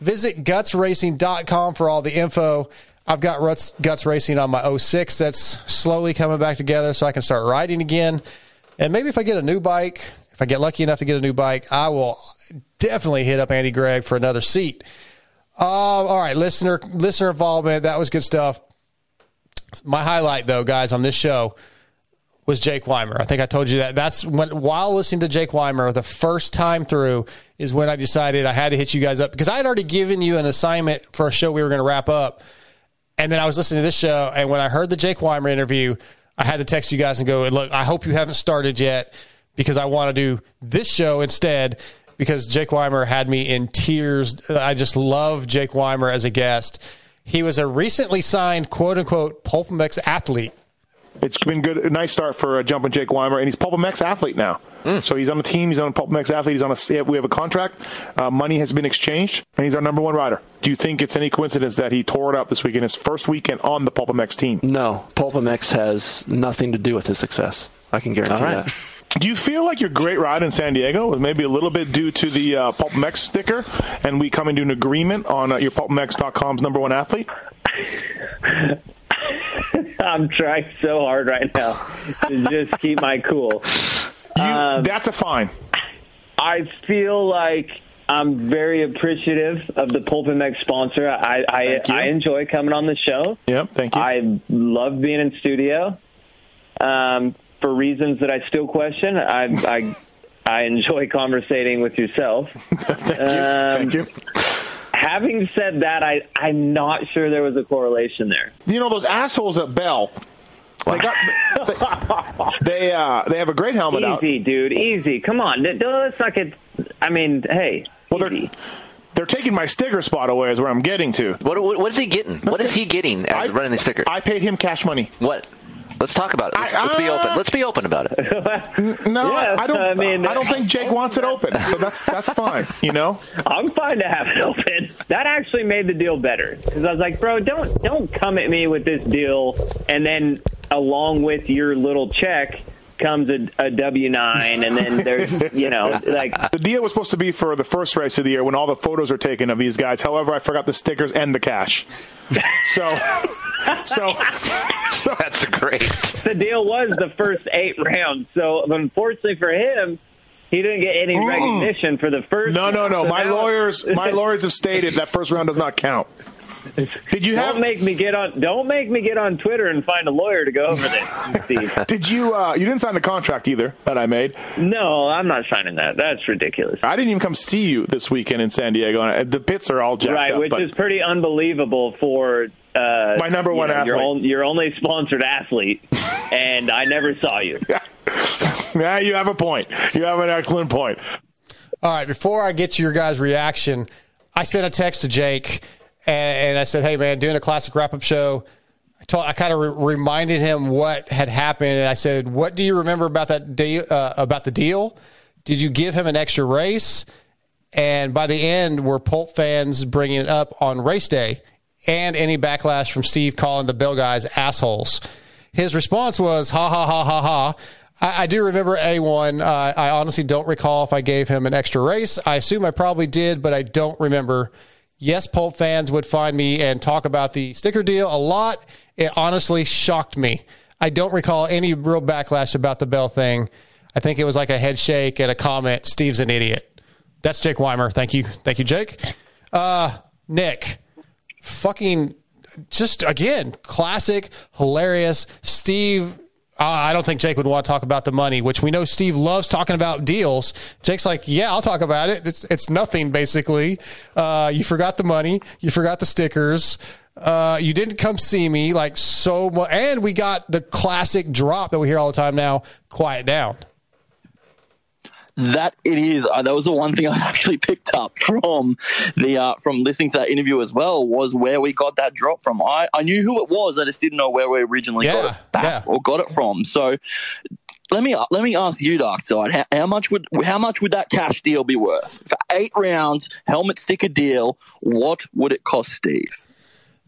Visit gutsracing.com for all the info. I've got Ruts, Guts Racing on my 06 that's slowly coming back together so I can start riding again. And maybe if I get a new bike, if I get lucky enough to get a new bike, I will definitely hit up Andy Gregg for another seat. Uh, all right, listener listener involvement. That was good stuff. My highlight, though, guys, on this show was Jake Weimer. I think I told you that. That's when, while listening to Jake Weimer the first time through, is when I decided I had to hit you guys up because I had already given you an assignment for a show we were going to wrap up. And then I was listening to this show, and when I heard the Jake Weimer interview, I had to text you guys and go, "Look, I hope you haven't started yet because I want to do this show instead." Because Jake Weimer had me in tears. I just love Jake Weimer as a guest. He was a recently signed quote unquote PulpMX athlete. It's been good, a nice start for uh, jumping Jake Weimer, and he's PulpMX athlete now. So he's on the team. He's on a PulpMX athlete. He's on a. We have a contract. Uh, money has been exchanged, and he's our number one rider. Do you think it's any coincidence that he tore it up this weekend, his first weekend on the PulpMX team? No, PulpMX has nothing to do with his success. I can guarantee All right. that. Do you feel like your great ride in San Diego was maybe a little bit due to the uh, PulpMX sticker, and we come into an agreement on uh, your PulpMX.com's number one athlete? I'm trying so hard right now to just keep my cool. Um, that's a fine. I feel like I'm very appreciative of the PulpMX sponsor. I I, I enjoy coming on the show. Yep, thank you. I love being in studio. Um, for reasons that I still question, I I, I enjoy conversating with yourself. Thank you. Thank you. Having said that, I I'm not sure there was a correlation there. You know those assholes at Bell. They got they they, uh, they have a great helmet out. Easy, dude. Easy. Come on. D- d- Let's not get. I mean, hey. Well, they're they're taking my sticker spot away. Is where I'm getting to. What, what, what is he getting? What is he getting as running the sticker? I paid him cash money. What? Let's talk about it. Let's, let's be open. Uh, let's be open about it. No, Yes, I, I don't. I I mean- I don't think Jake wants it open. So that's that's fine. You know. I'm fine to have it open. That actually made the deal better because I was like, bro, don't don't come at me with this deal, and then along with your little check comes a, a W nine, and then there's you know like The deal was supposed to be for the first race of the year when all the photos are taken of these guys. However, I forgot the stickers and the cash. So, so, so that's great. the deal was the first eight rounds. So unfortunately for him, he didn't get any mm. recognition for the first. No, no, no. So My now- lawyers, my lawyers have stated that first round does not count. Did you have? don't make me get on. Don't make me get on Twitter and find a lawyer to go over this, Did you? Uh, you didn't sign the contract either that I made. No, I'm not signing that. That's ridiculous. I didn't even come see you this weekend in San Diego. And the pits are all jacked right, up. which but is pretty unbelievable for uh, My number you one know, Your, athlete. on, your only sponsored athlete, and I never saw you. yeah, you have a point. You have an excellent point. All right, before I get to your guys' reaction, I sent a text to Jake and, and I said, "Hey, man, doing a classic wrap up show." I told, I kind of re- reminded him what had happened, and I said, "What do you remember about that deal? Uh, about the deal? Did you give him an extra race?" And by the end, were Pulp fans bringing it up on race day, and any backlash from Steve calling the Bell guys assholes? His response was, "Ha ha ha ha ha." I, I do remember A1. Uh, I honestly don't recall if I gave him an extra race. I assume I probably did, but I don't remember. Yes, Pulp fans would find me and talk about the sticker deal a lot. It honestly shocked me. I don't recall any real backlash about the Bell thing. I think it was like a head shake and a comment. Steve's an idiot. That's Jake Weimer. Thank you. Thank you, Jake. Uh, Nick, fucking just again, classic, hilarious. Steve, uh, I don't think Jake would want to talk about the money, which we know Steve loves talking about deals. Jake's like, yeah, I'll talk about it. It's, it's nothing basically. Uh, you forgot the money. You forgot the stickers. Uh, you didn't come see me like so much. And we got the classic drop that we hear all the time now. Quiet down. That it is. Uh, that was the one thing I actually picked up from the uh, from listening to that interview as well was where we got that drop from. I, I knew who it was. I just didn't know where we originally got it back or got it from. So let me let me ask you, Dark Side, how, how much would how much would that cash deal be worth for eight rounds helmet sticker deal? What would it cost, Steve?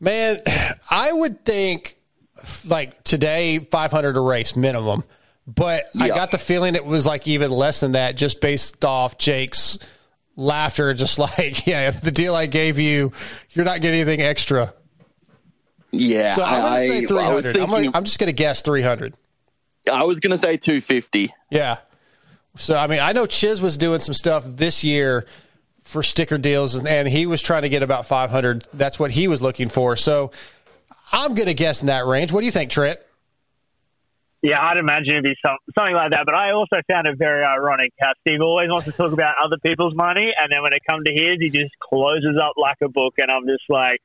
Man, I would think like today, 500 a race minimum. But I got the feeling it was like even less than that just based off Jake's laughter. Just like, yeah, the deal I gave you, you're not getting anything extra. Yeah, So I'm going to say I- I was 300. I'm, thinking- gonna, I'm just going to guess 300. I was going to say two fifty. Yeah. So, I mean, I know Chiz was doing some stuff this year for sticker deals, and, and he was trying to get about 500. That's what he was looking for. So I'm going to guess in that range. What do you think, Trent? Yeah, I'd imagine it'd be some, something like that. But I also found it very ironic how Steve always wants to talk about other people's money, and then when it comes to his, he just closes up like a book. And I'm just like,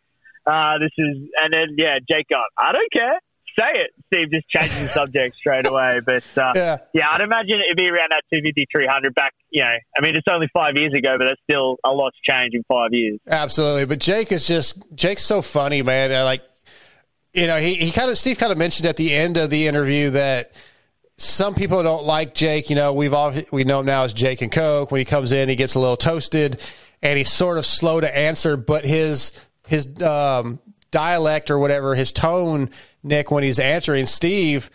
Uh, this is, and then yeah, Jake got. I don't care. Say it. Steve just changes the subject straight away. But uh, Yeah. yeah, I'd imagine it'd be around that 250, 300 back. You know, I mean, it's only five years ago, but that's still a lot's changed in five years. Absolutely. But Jake is just Jake's so funny, man. Like you know, he, he kind of Steve kind of mentioned at the end of the interview that some people don't like Jake. You know, we've all we know him now as Jake and Coke. When he comes in, he gets a little toasted and he's sort of slow to answer, but his his um, dialect or whatever, his tone, Nick, when he's answering Steve,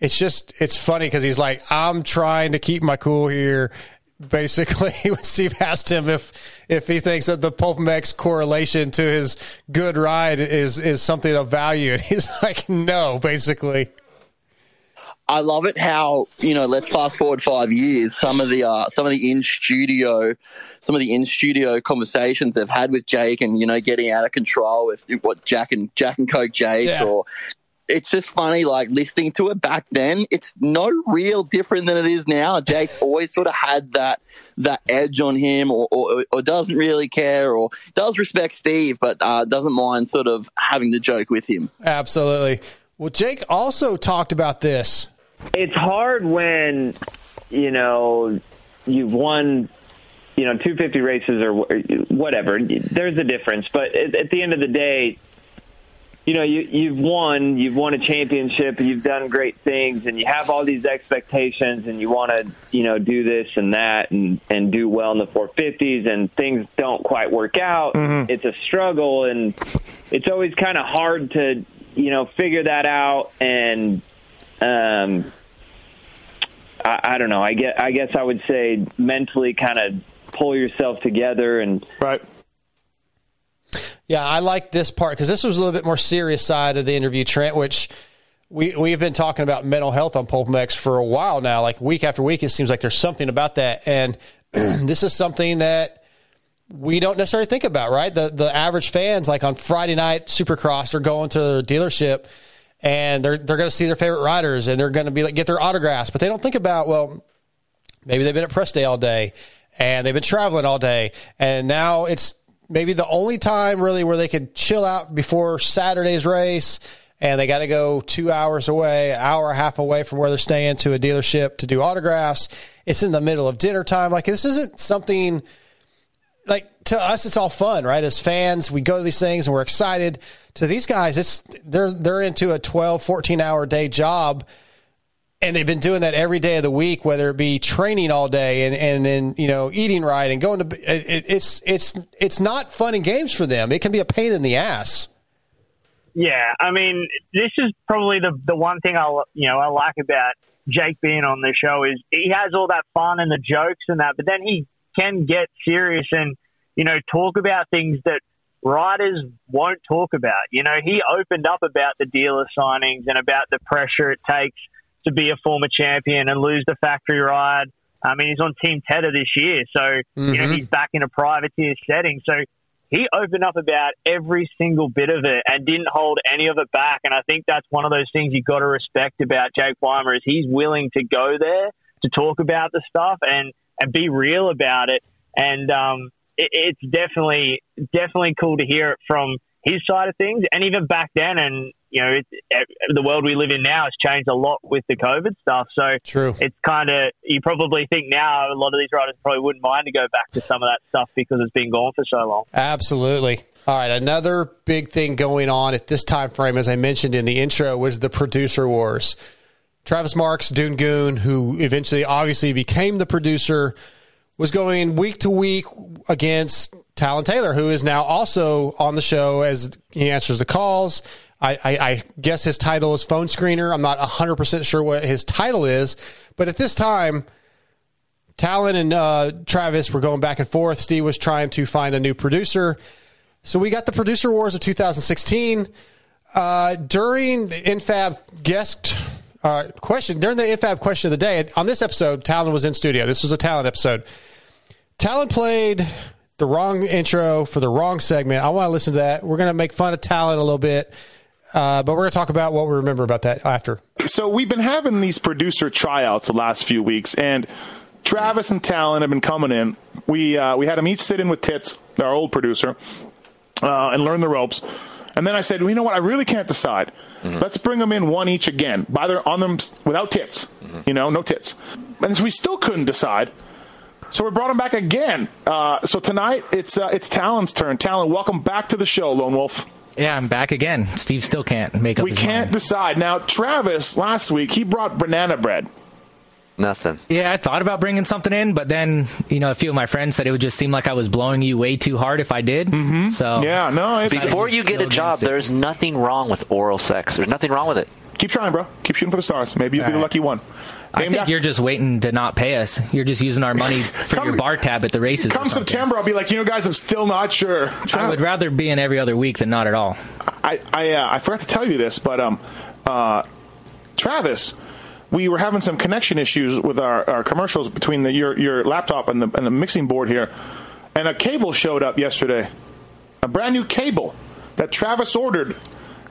it's just it's funny because he's like, I'm trying to keep my cool here. Basically, when Steve asked him if if he thinks that the PulpMX correlation to his good ride is is something of value, and he's like, no, basically. I love it how you know. Let's fast forward five years. Some of the uh, some of the in studio, some of the in studio conversations they've had with Jake, and you know, getting out of control with what Jack and Jack and Coke Jake, Yeah. or it's just funny. Like listening to it back then, it's no real different than it is now. Jake's always sort of had that that edge on him, or or, or doesn't really care, or does respect Steve, but uh, doesn't mind sort of having the joke with him. Absolutely. Well, Jake also talked about this. it's hard when you know you've won you know 250 races or whatever there's a difference but at, at the end of the day you know you you've won you've won a championship you've done great things and you have all these expectations and you want to you know do this and that and and do well in the 450s and things don't quite work out. It's a struggle and it's always kind of hard to you know figure that out and um I, I don't know. I get. i guess i would say mentally kind of pull yourself together and right Yeah, I like this part because this was a little bit more serious side of the interview, Trent, which we we've been talking about mental health on PulpMX for a while now. Like week after week, it seems like there's something about that, and this is something that we don't necessarily think about, right? The the average fans, like on Friday night Supercross, are going to the dealership and they're they're going to see their favorite riders and they're going to be like get their autographs, but they don't think about well, maybe they've been at press day all day and they've been traveling all day and now it's maybe the only time really where they could chill out before Saturday's race and they got to go two hours away, hour and a half away from where they're staying to a dealership to do autographs. It's in the middle of dinner time. Like this isn't something like to us it's all fun right as fans we go to these things and we're excited to these guys it's they're they're into a 12 14 hour day job and they've been doing that every day of the week whether it be training all day and and then you know eating right and going to it, it's it's it's not fun and games for them it can be a pain in the ass Yeah, I mean, this is probably the the one thing I you know I like about Jake being on the show is he has all that fun and the jokes and that, but then he can get serious and you know talk about things that writers won't talk about. You know, he opened up about the dealer signings and about the pressure it takes to be a former champion and lose the factory ride. I mean, he's on Team Tedder this year, so you know Mhm. he's back in a privateer setting. So he opened up about every single bit of it and didn't hold any of it back. And I think that's one of those things you've got to respect about Jake Weimer is he's willing to go there to talk about the stuff and and be real about it. And um, it, it's definitely definitely cool to hear it from his side of things. And even back then, and you know, it, it, the world we live in now has changed a lot with the COVID stuff. So True. it's kind of you probably think now a lot of these riders probably wouldn't mind to go back to some of that stuff because it's been gone for so long. Absolutely. All right, another big thing going on at this time frame, as I mentioned in the intro, was the producer wars. Travis Marx, Dune Goon, who eventually obviously became the producer, was going week to week against Talon Taylor, who is now also on the show as he answers the calls. I, I, I guess his title is phone screener. I'm not 100% sure what his title is, but at this time, Talon and uh, Travis were going back and forth. Steve was trying to find a new producer. So we got the producer wars of 2016. Uh, during the Infab guest uh, question, during the Infab question of the day, on this episode, Talon was in studio. This was a Talon episode. Talon played the wrong intro for the wrong segment. I want to listen to that. We're going to make fun of Talon a little bit, uh, but we're going to talk about what we remember about that after. So we've been having these producer tryouts the last few weeks, and Travis and Talon have been coming in. We uh, we had them each sit in with Tits, our old producer, uh, and learn the ropes. And then I said, well, you know what? I really can't decide. Let's bring them in one each again, by their on them without tits. You know, no tits. And we still couldn't decide. So we brought him back again. Uh, so tonight it's uh, it's Talon's turn. Talon, welcome back to the show, Lone Wolf. Yeah, I'm back again. Steve still can't make up We his can't decide now. Travis last week he brought banana bread. Nothing. Yeah, I thought about bringing something in, but then you know a few of my friends said it would just seem like I was blowing you way too hard if I did. Mm-hmm. So Yeah, no. Before you get a job, there's nothing wrong with oral sex. There's nothing wrong with it. Keep trying, bro. Keep shooting for the stars. Maybe you'll be the All right. lucky one. I think after- you're just waiting to not pay us. You're just using our money for your bar tab at the races. Come. September, I'll be like, you know, guys, I'm still not sure. I would rather be in every other week than not at all. I I, uh, I forgot to tell you this, but um, uh, Travis, we were having some connection issues with our, our commercials between the, your your laptop and the and the mixing board here, and a cable showed up yesterday, a brand new cable that Travis ordered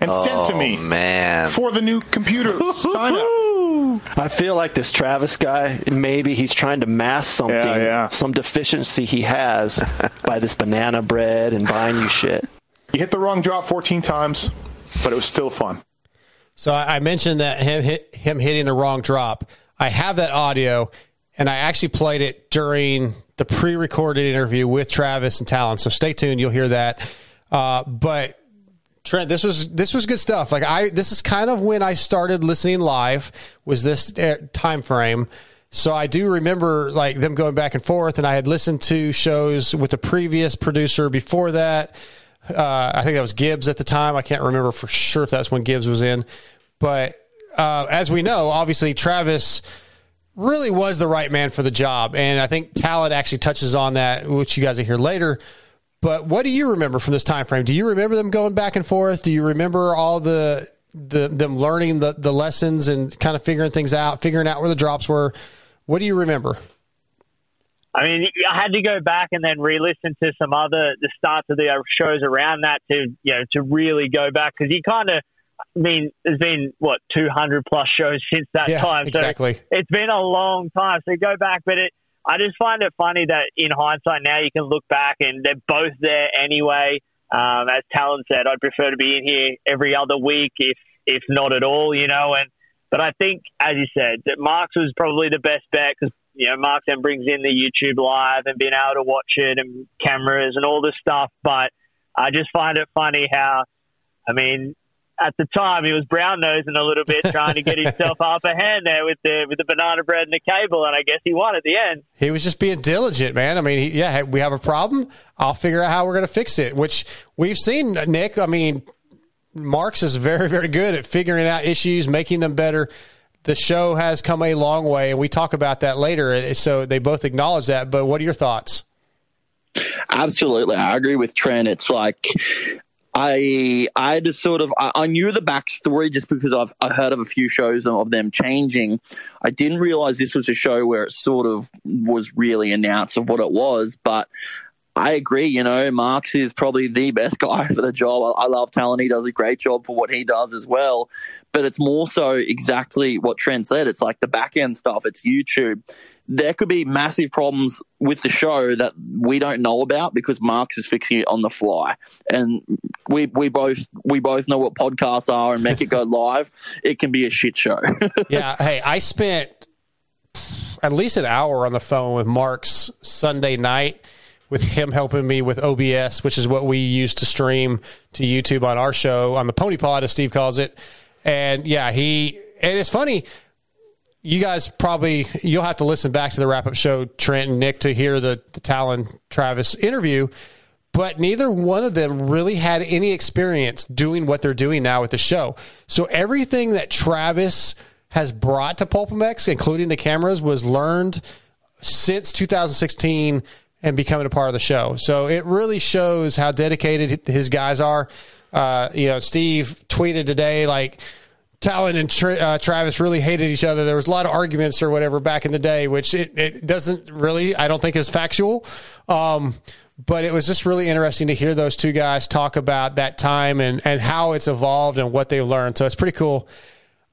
and sent to Oh, me man. for the new computer sign up. I feel like this Travis guy, maybe he's trying to mask something, Yeah, yeah. some deficiency he has by this banana bread and buying you shit. You hit the wrong drop 14 times, but it was still fun. So I I mentioned that him hit, him hitting the wrong drop. I have that audio, and I actually played it during the pre-recorded interview with Travis and Talon. So stay tuned; you'll hear that. Uh, but Trent, this was this was good stuff. Like I, this is kind of when I started listening live. Was this uh, time frame? So I do remember like them going back and forth, and I had listened to shows with the previous producer before that. Uh, I think that was Gibbs at the time. I can't remember for sure if that's when Gibbs was in, but uh, as we know, obviously Travis really was the right man for the job, and I think Talon actually touches on that, which you guys will hear later. But what do you remember from this time frame? Do you remember them going back and forth? Do you remember all the the them learning the the lessons and kind of figuring things out, figuring out where the drops were? What do you remember? I mean, I had to go back and then re-listen to some other the starts of the shows around that to you know to really go back because you kind of. I mean, there's been what 200 plus shows since that Yeah, time. exactly. It's been a long time. So go back, but it. I just find it funny that in hindsight now you can look back and they're both there anyway. Um, as Talon said, I'd prefer to be in here every other week, if if not at all, you know. And but I think, as you said, that Marx was probably the best bet because you know Mark then brings in the YouTube live and being able to watch it and cameras and all this stuff. But I just find it funny how, I mean, at the time he was brown nosing a little bit, trying to get himself half a hand there with the with the banana bread and the cable, and I guess he won at the end. He was just being diligent, man. I mean, he, yeah, hey, we have a problem. I'll figure out how we're going to fix it, which we've seen, Nick. I mean, Marx is very, very good at figuring out issues, making them better. The show has come a long way, and we talk about that later. Eh, so they both acknowledge that. But what are your thoughts? Absolutely, I agree with Trent. It's like I I to sort of I, I knew the backstory just because I've I heard of a few shows of them changing. I didn't realize this was a show where it sort of was really announced of what it was, but. I agree. You know, Marx is probably the best guy for the job. I, I love Talon. He does a great job for what he does as well. But it's more so exactly what Trent said. It's like the back end stuff. It's YouTube. There could be massive problems with the show that we don't know about because Marx is fixing it on the fly. And we we both we both know what podcasts are and make it go live. It can be a shit show. yeah. Hey, I spent at least an hour on the phone with Marx Sunday night with him helping me with OBS, which is what we use to stream to YouTube on our show on the Pony Pod, as Steve calls it. And yeah, he and it's funny. You guys probably you'll have to listen back to the wrap up show, Trent and Nick, to hear the, the Talon Travis interview. But neither one of them really had any experience doing what they're doing now with the show. So everything that Travis has brought to PulpMX, including the cameras, was learned since 2016 and becoming a part of the show. So it really shows how dedicated his guys are. Uh, you know, Steve tweeted today like Talon and Tra- uh, Travis really hated each other. There was a lot of arguments or whatever back in the day, which it, it doesn't really, I don't think is factual. Um, but it was just really interesting to hear those two guys talk about that time and, and how it's evolved and what they've learned. So it's pretty cool.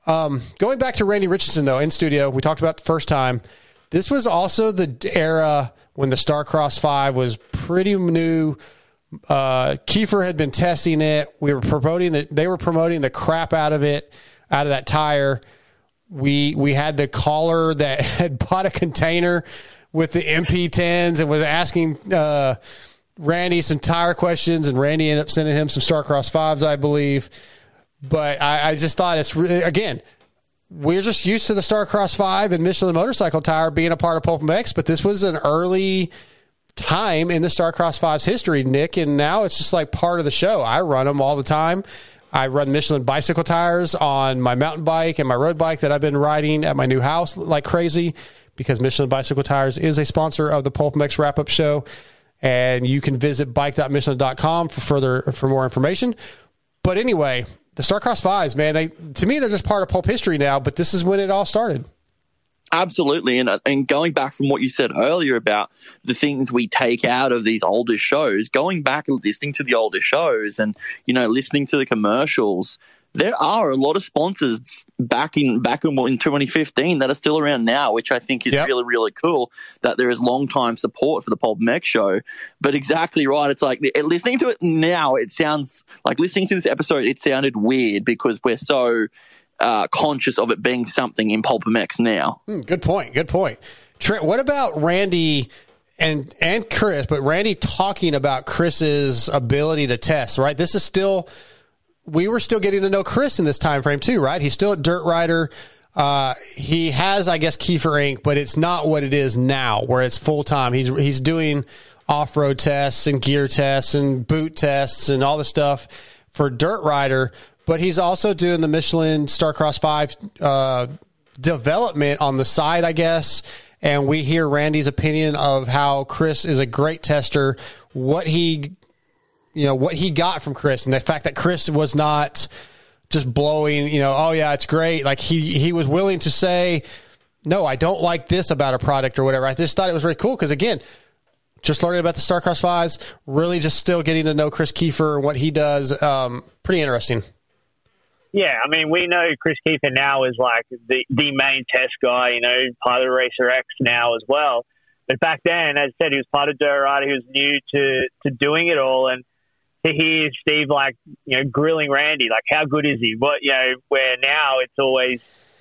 Um, going back to Randy Richardson, though, in studio, we talked about the first time. This was also the era when the Starcross 5 was pretty new. Uh, Kiefer had been testing it. We were promoting the, they were promoting the crap out of it, out of that tire. We we had the caller that had bought a container with the MP10s and was asking uh, Randy some tire questions, and Randy ended up sending him some Starcross fives, I believe. But I, I just thought it's really, again, we're just used to the Starcross five and Michelin motorcycle tire being a part of Pulp MX, but this was an early time in the Starcross 5's history, Nick, and now it's just like part of the show. I run them all the time. I run Michelin bicycle tires on my mountain bike and my road bike that I've been riding at my new house like crazy because Michelin Bicycle Tires is a sponsor of the Pulp MX wrap up show. And you can visit bike.michelin.com for further for more information. But anyway, the Starcross fives, man, they to me they're just part of pulp history now, but this is when it all started. Absolutely, and uh, and going back from what you said earlier about the things we take out of these older shows, going back and listening to the older shows, and you know listening to the commercials, there are a lot of sponsors back in back in, in 2015 that are still around now, which I think is Yep. really really cool. That there is long time support for the Pulp MX show. But exactly right, it's like listening to it now. It sounds like listening to this episode. It sounded weird because we're so uh, conscious of it being something in Pulp MX now. Hmm, good point. Good point. Trent, what about Randy and and Chris? But Randy talking about Chris's ability to test. Right. This is still we were still getting to know Chris in this time frame too. Right. He's still a dirt rider. Uh, he has, I guess, Kiefer Inc., but it's not what it is now, where it's full time. He's he's doing off road tests and gear tests and boot tests and all the stuff for dirt rider. But he's also doing the Michelin Starcross Five uh, development on the side, I guess. And we hear Randy's opinion of how Chris is a great tester, what he, you know, what he got from Chris, and the fact that Chris was not just blowing, you know, oh yeah, it's great. Like he he was willing to say, no, I don't like this about a product or whatever. I just thought it was really cool because again, just learning about the Starcross Fives, really just still getting to know Chris Kiefer and what he does. Um, pretty interesting. Yeah, I mean, we know Chris Keefer now is like the the main test guy, you know, part of Racer X now as well. But back then, as I said, he was part of Rider. He was new to to doing it all, and to hear Steve like you know grilling Randy, like how good is he? What you know, where now it's always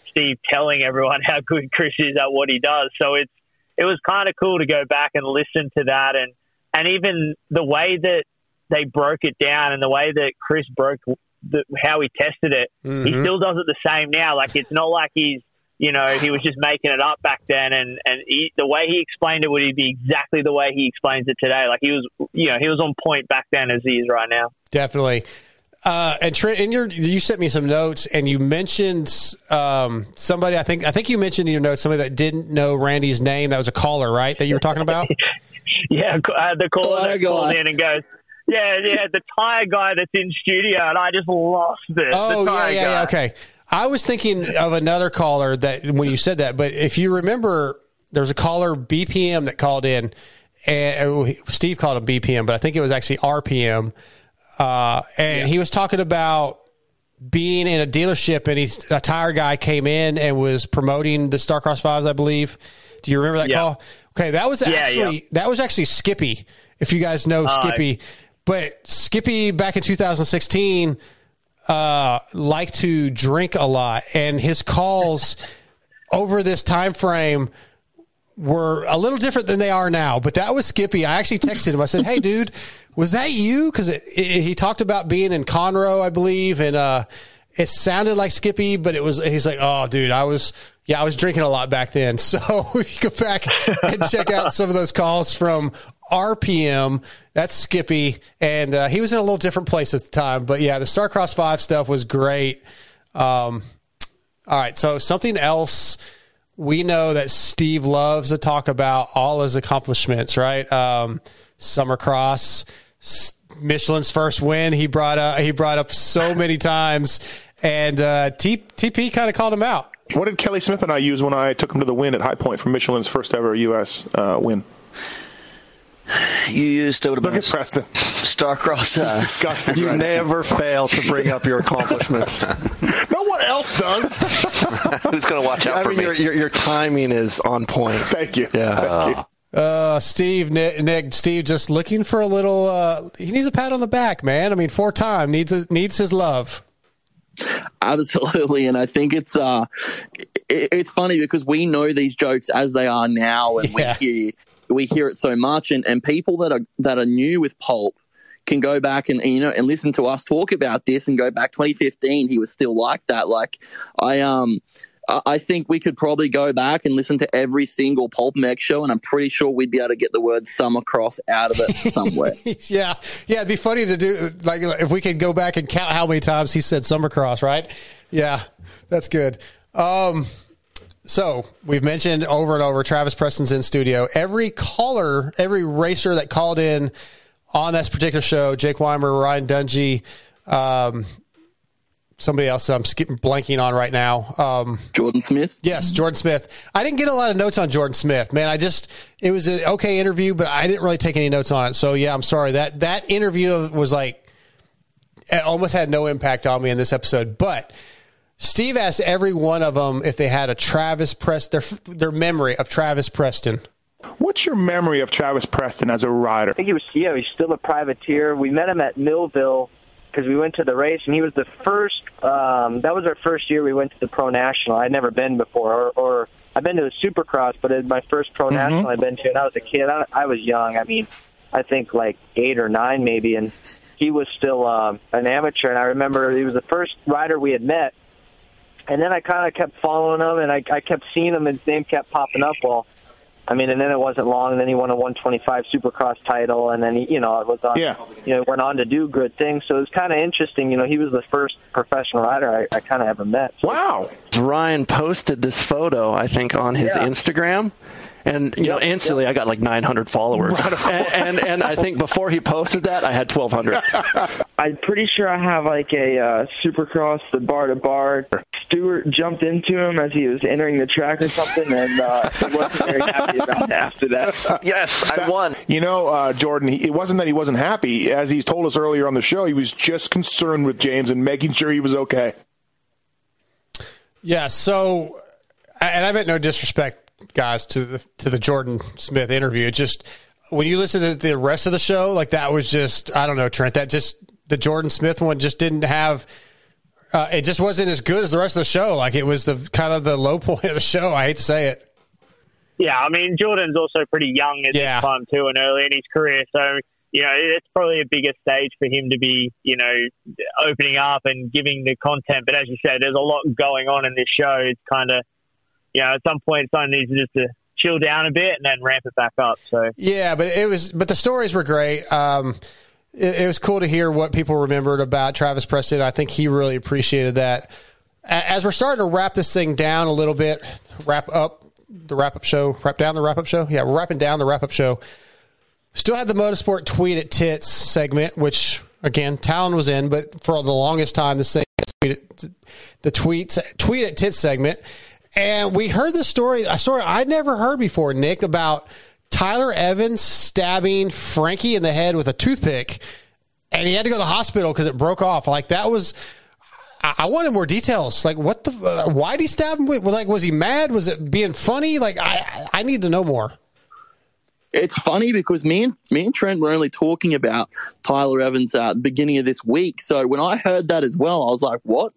Steve telling everyone how good Chris is at what he does. So it's it was kind of cool to go back and listen to that, and and even the way that they broke it down and the way that Chris broke the, how he tested it, he Mhm. still does it the same now. Like it's not like he's you know he was just making it up back then, and and he, the way he explained it would be exactly the way he explains it today. Like he was you know he was on point back then as he is right now. Definitely. Uh, and Trent, in your, you sent me some notes, and you mentioned um, somebody. I think I think you mentioned in your notes somebody that didn't know Randy's name. That was a caller, right? That you were talking about. Yeah, uh, the caller Tire that called in and goes, "Yeah, yeah, the tire guy that's in studio," and I just lost it. Oh the yeah, yeah, yeah. Okay. I was thinking of another caller that when you said that, but if you remember, there was a caller BPM that called in, and uh, Steve called him BPM, but I think it was actually RPM, uh, and he was talking about being in a dealership, and he's a tire guy came in and was promoting the Starcross Fives, I believe. Do you remember that Yeah. call? Okay, that was actually yeah. that was actually Skippy. If you guys know Uh, Skippy, but Skippy back in 2016 uh, liked to drink a lot, and his calls over this time frame were a little different than they are now. But that was Skippy. I actually texted him. I said, "Hey, dude, was that you?" Because he talked about being in Conroe, I believe, and uh, it sounded like Skippy, but it was. He's like, "Oh, dude, I was." Yeah, I was drinking a lot back then. So if you go back and check out some of those calls from RPM, that's Skippy. And uh, he was in a little different place at the time. But yeah, the Starcross 5 stuff was great. Um, all right. So something else we know that Steve loves to talk about all his accomplishments, right? Um, Summer Cross, Michelin's first win. He brought up, he brought up so many times. And uh, T- TP kind of called him out. What did Kelly Smith and I use when I took him to the win at High Point for Michelin's first ever U.S. Uh, win? You used to Look at Preston. Starcross. He's Uh, disgusted. You right now. never fail to bring up your accomplishments. No one else does. Who's going to watch out I for mean, me? your, your, your timing is on point. Thank you. Yeah. Thank you. Uh, Steve, Nick, Nick, Steve, just looking for a little. Uh, he needs a pat on the back, man. I mean, four time needs a, needs his love. Absolutely, and I think it's uh, it, it's funny because we know these jokes as they are now, and Yeah. we hear we hear it so much, and, and people that are that are new with pulp can go back and you know and listen to us talk about this and go back 2015 he was still like that like i um I- think we could probably go back and listen to every single Pulp MX show, and I'm pretty sure we'd be able to get the word "summer cross" out of it somewhere. yeah, yeah. It'd be funny to do like if we could go back and count how many times he said Summercross, right? Yeah, that's good. Um, so we've mentioned over and over Travis Preston's in studio. Every caller, every racer that called in on this particular show, Jake Weimer, Ryan Dungey, um, somebody else that I'm skipping blanking on right now. Um, Jordan Smith. Yes, Jordan Smith. I didn't get a lot of notes on Jordan Smith, man. I just it was an okay interview, but I didn't really take any notes on it. So yeah, I'm sorry that that interview was like it almost had no impact on me in this episode. But Steve asked every one of them if they had a Travis Preston, their their memory of Travis Preston. What's your memory of Travis Preston as a rider? I think he was yeah, he's still a privateer. We met him at Millville because we went to the race, and he was the first. Um, that was our first year we went to the Pro National. I'd never been before, or, or I've been to the Supercross, but it was my first Pro National I'd been to, and I was a kid. I, I was young. I mean, I think like eight or nine maybe, and he was still um, an amateur. And I remember he was the first rider we had met. And then I kind of kept following him, and I, I kept seeing him, and his name kept popping up. Well, I mean, and then it wasn't long. And then he won a 125 Supercross title, and then he, you know, it was on. Yeah. You know, went on to do good things. So it was kind of interesting. You know, he was the first professional rider I, I kind of ever met. So Wow. Ryan posted this photo, I think, on his Yeah. Instagram. And you know, instantly I got like 900 followers, and, and and I think before he posted that, I had 1,200. I'm pretty sure I have like a uh, Supercross, the bar to bar. Stewart jumped into him as he was entering the track or something, and uh, he wasn't very happy about it after that. Yes, I won. You know, uh, Jordan, he, it wasn't that he wasn't happy. As he's told us earlier on the show, he was just concerned with James and making sure he was okay. Yeah. So, and I meant no disrespect, guys, to the to the Jordan Smith interview. It just when you listen to the rest of the show, like that was just I don't know, Trent. That just the Jordan Smith one just didn't have. Uh, it just wasn't as good as the rest of the show. Like it was the kind of the low point of the show. I hate to say it. Yeah, I mean Jordan's also pretty young at Yeah. this time too, and early in his career. So you know it's probably a bigger stage for him to be, you know, opening up and giving the content. But as you said, there's a lot going on in this show. It's kind of, you know, at some point someone needs just to chill down a bit and then ramp it back up. So Yeah, but it was, but the stories were great. Um, it, it was cool to hear what people remembered about Travis Preston. I think he really appreciated that. As we're starting to wrap this thing down a little bit, wrap up the wrap up show, wrap down the wrap up show. Yeah, we're wrapping down the wrap up show. Still had the motosport tweet at tits segment, which again Talon was in, but for the longest time the same the tweet tweet at tits segment, and we heard the story a story I'd never heard before, Nick, about Tyler Evans stabbing Frankie in the head with a toothpick, and he had to go to the hospital because it broke off. Like that was. I wanted more details. Like, what the? Uh, why did he stab him? With, like, was he mad? Was it being funny? Like, I I need to know more. It's funny because me and me and Trent were only talking about Tyler Evans at the beginning of this week. So when I heard that as well, I was like, "What?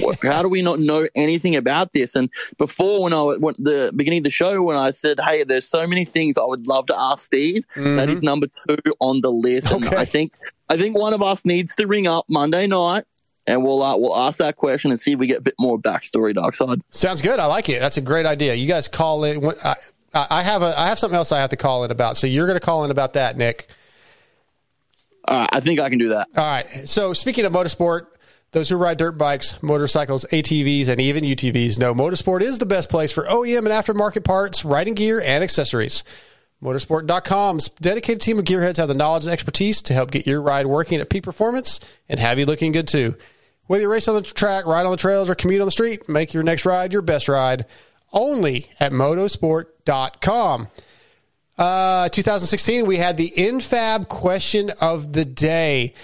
What- How do we not know anything about this?" And before, when I went the beginning of the show, when I said, "Hey, there's so many things I would love to ask Steve," that is number two on the list. And I think I think one of us needs to ring up Monday night. And we'll uh, we'll ask that question and see if we get a bit more backstory, Dark Side. Sounds good. I like it. That's a great idea. You guys call in. when- I, I have a I have something else I have to call in about. So you're going to call in about that, Nick. Right, I think I can do that. All right. So speaking of motosport, those who ride dirt bikes, motorcycles, ATVs, and even UTVs know Motosport is the best place for OEM and aftermarket parts, riding gear, and accessories. Motosport.com's dedicated team of gearheads have the knowledge and expertise to help get your ride working at peak performance and have you looking good too. Whether you race on the track, ride on the trails, or commute on the street, make your next ride your best ride only at motosport.com. Uh, 2016, we had the infab question of the day,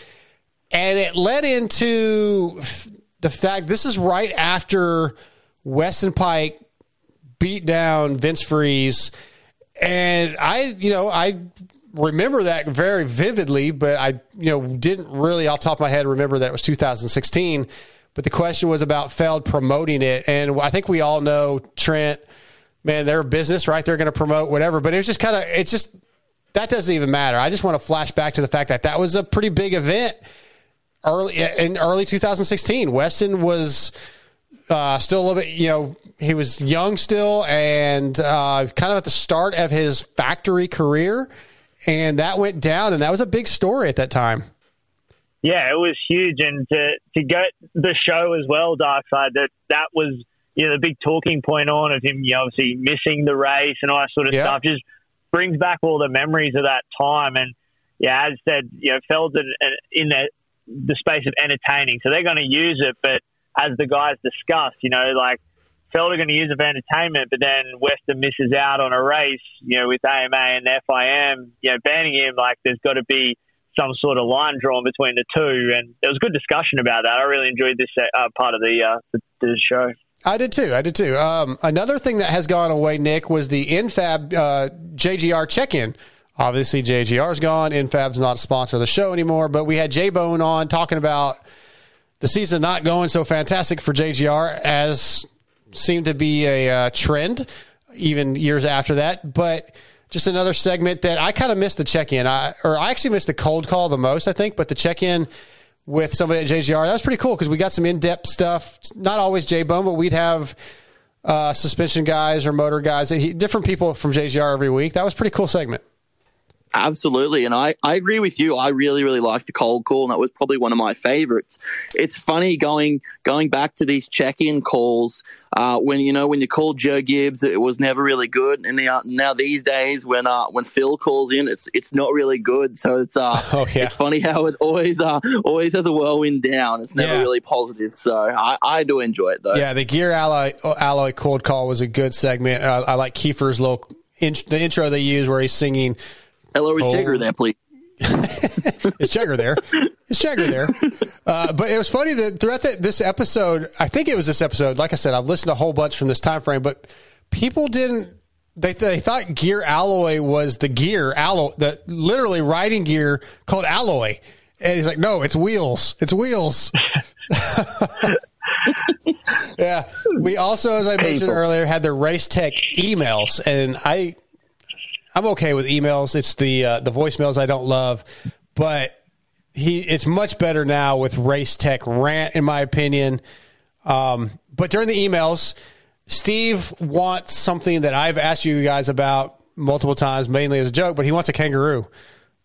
and it led into the fact this is right after Weston Peick beat down Vince Friese, And I, you know, I remember that very vividly, but I, you know, didn't really off top of my head remember that it was 2016. But the question was about Feld promoting it. And I think we all know Trent, man, they're a business, right? They're going to promote whatever. But it was just kind of, it just, that doesn't even matter. I just want to flash back to the fact that that was a pretty big event early in early 2016. Weston was uh, still a little bit, you know, he was young still and uh, kind of at the start of his factory career. And that went down, and that was a big story at that time. Yeah, it was huge, and to to get the show as well, Dark Side. That that was you know the big talking point on of him, you know, obviously missing the race and all that sort of Yeah. stuff. Just brings back all the memories of that time. And yeah, as said, you know, Feld's in, in the the space of entertaining, so they're going to use it. But as the guys discussed, you know, like Feld are going to use it for entertainment, but then Weston misses out on a race, you know, with AMA and FIM, you know, banning him. Like, there's got to be some sort of line drawn between the two, and there was good discussion about that. I really enjoyed this uh, part of the, uh, the the show. I did too. I did too. Um, another thing that has gone away, Nick, was the Infab uh, JGR check-in. Obviously, JGR's gone. Infab's not a sponsor of the show anymore. But we had J Bone on talking about the season not going so fantastic for JGR as seemed to be a uh, trend even years after that. But just another segment that I kind of missed the check-in. I or I actually missed the cold call the most, I think. But the check-in with somebody at JGR. That was pretty cool because we got some in depth stuff. Not always J Bone, but we'd have uh, suspension guys or motor guys, different people from JGR every week. That was pretty cool segment. Absolutely. And I, I agree with you. I really, really liked the cold call, and that was probably one of my favorites. It's funny going going back to these check in calls uh, when you know when you called Joe Gibbs, it was never really good, and now now these days when uh, when Phil calls in, it's it's not really good. So it's uh Oh, yeah. it's funny how it always uh always has a whirlwind down. It's never Yeah. really positive. So I, I do enjoy it though. Yeah, the gear alloy alloy cold call was a good segment. Uh, I like Kiefer's little in, the intro they use where he's singing. Hello, is Jagger there, please? Is Jagger there? Is Jagger there? Uh, but it was funny that throughout the, this episode, I think it was this episode. Like I said, I've listened to a whole bunch from this time frame, but people didn't. They, they thought gear alloy was the gear alloy, the literally riding gear called alloy, and he's like, no, it's wheels. It's wheels. yeah. We also, as I mentioned Painful. earlier, had the race tech emails, and I I'm okay with emails. It's the uh, the voicemails I don't love, but he it's much better now with race tech rant in my opinion. Um, but during the emails, Steve wants something that I've asked you guys about multiple times, mainly as a joke. But he wants a kangaroo.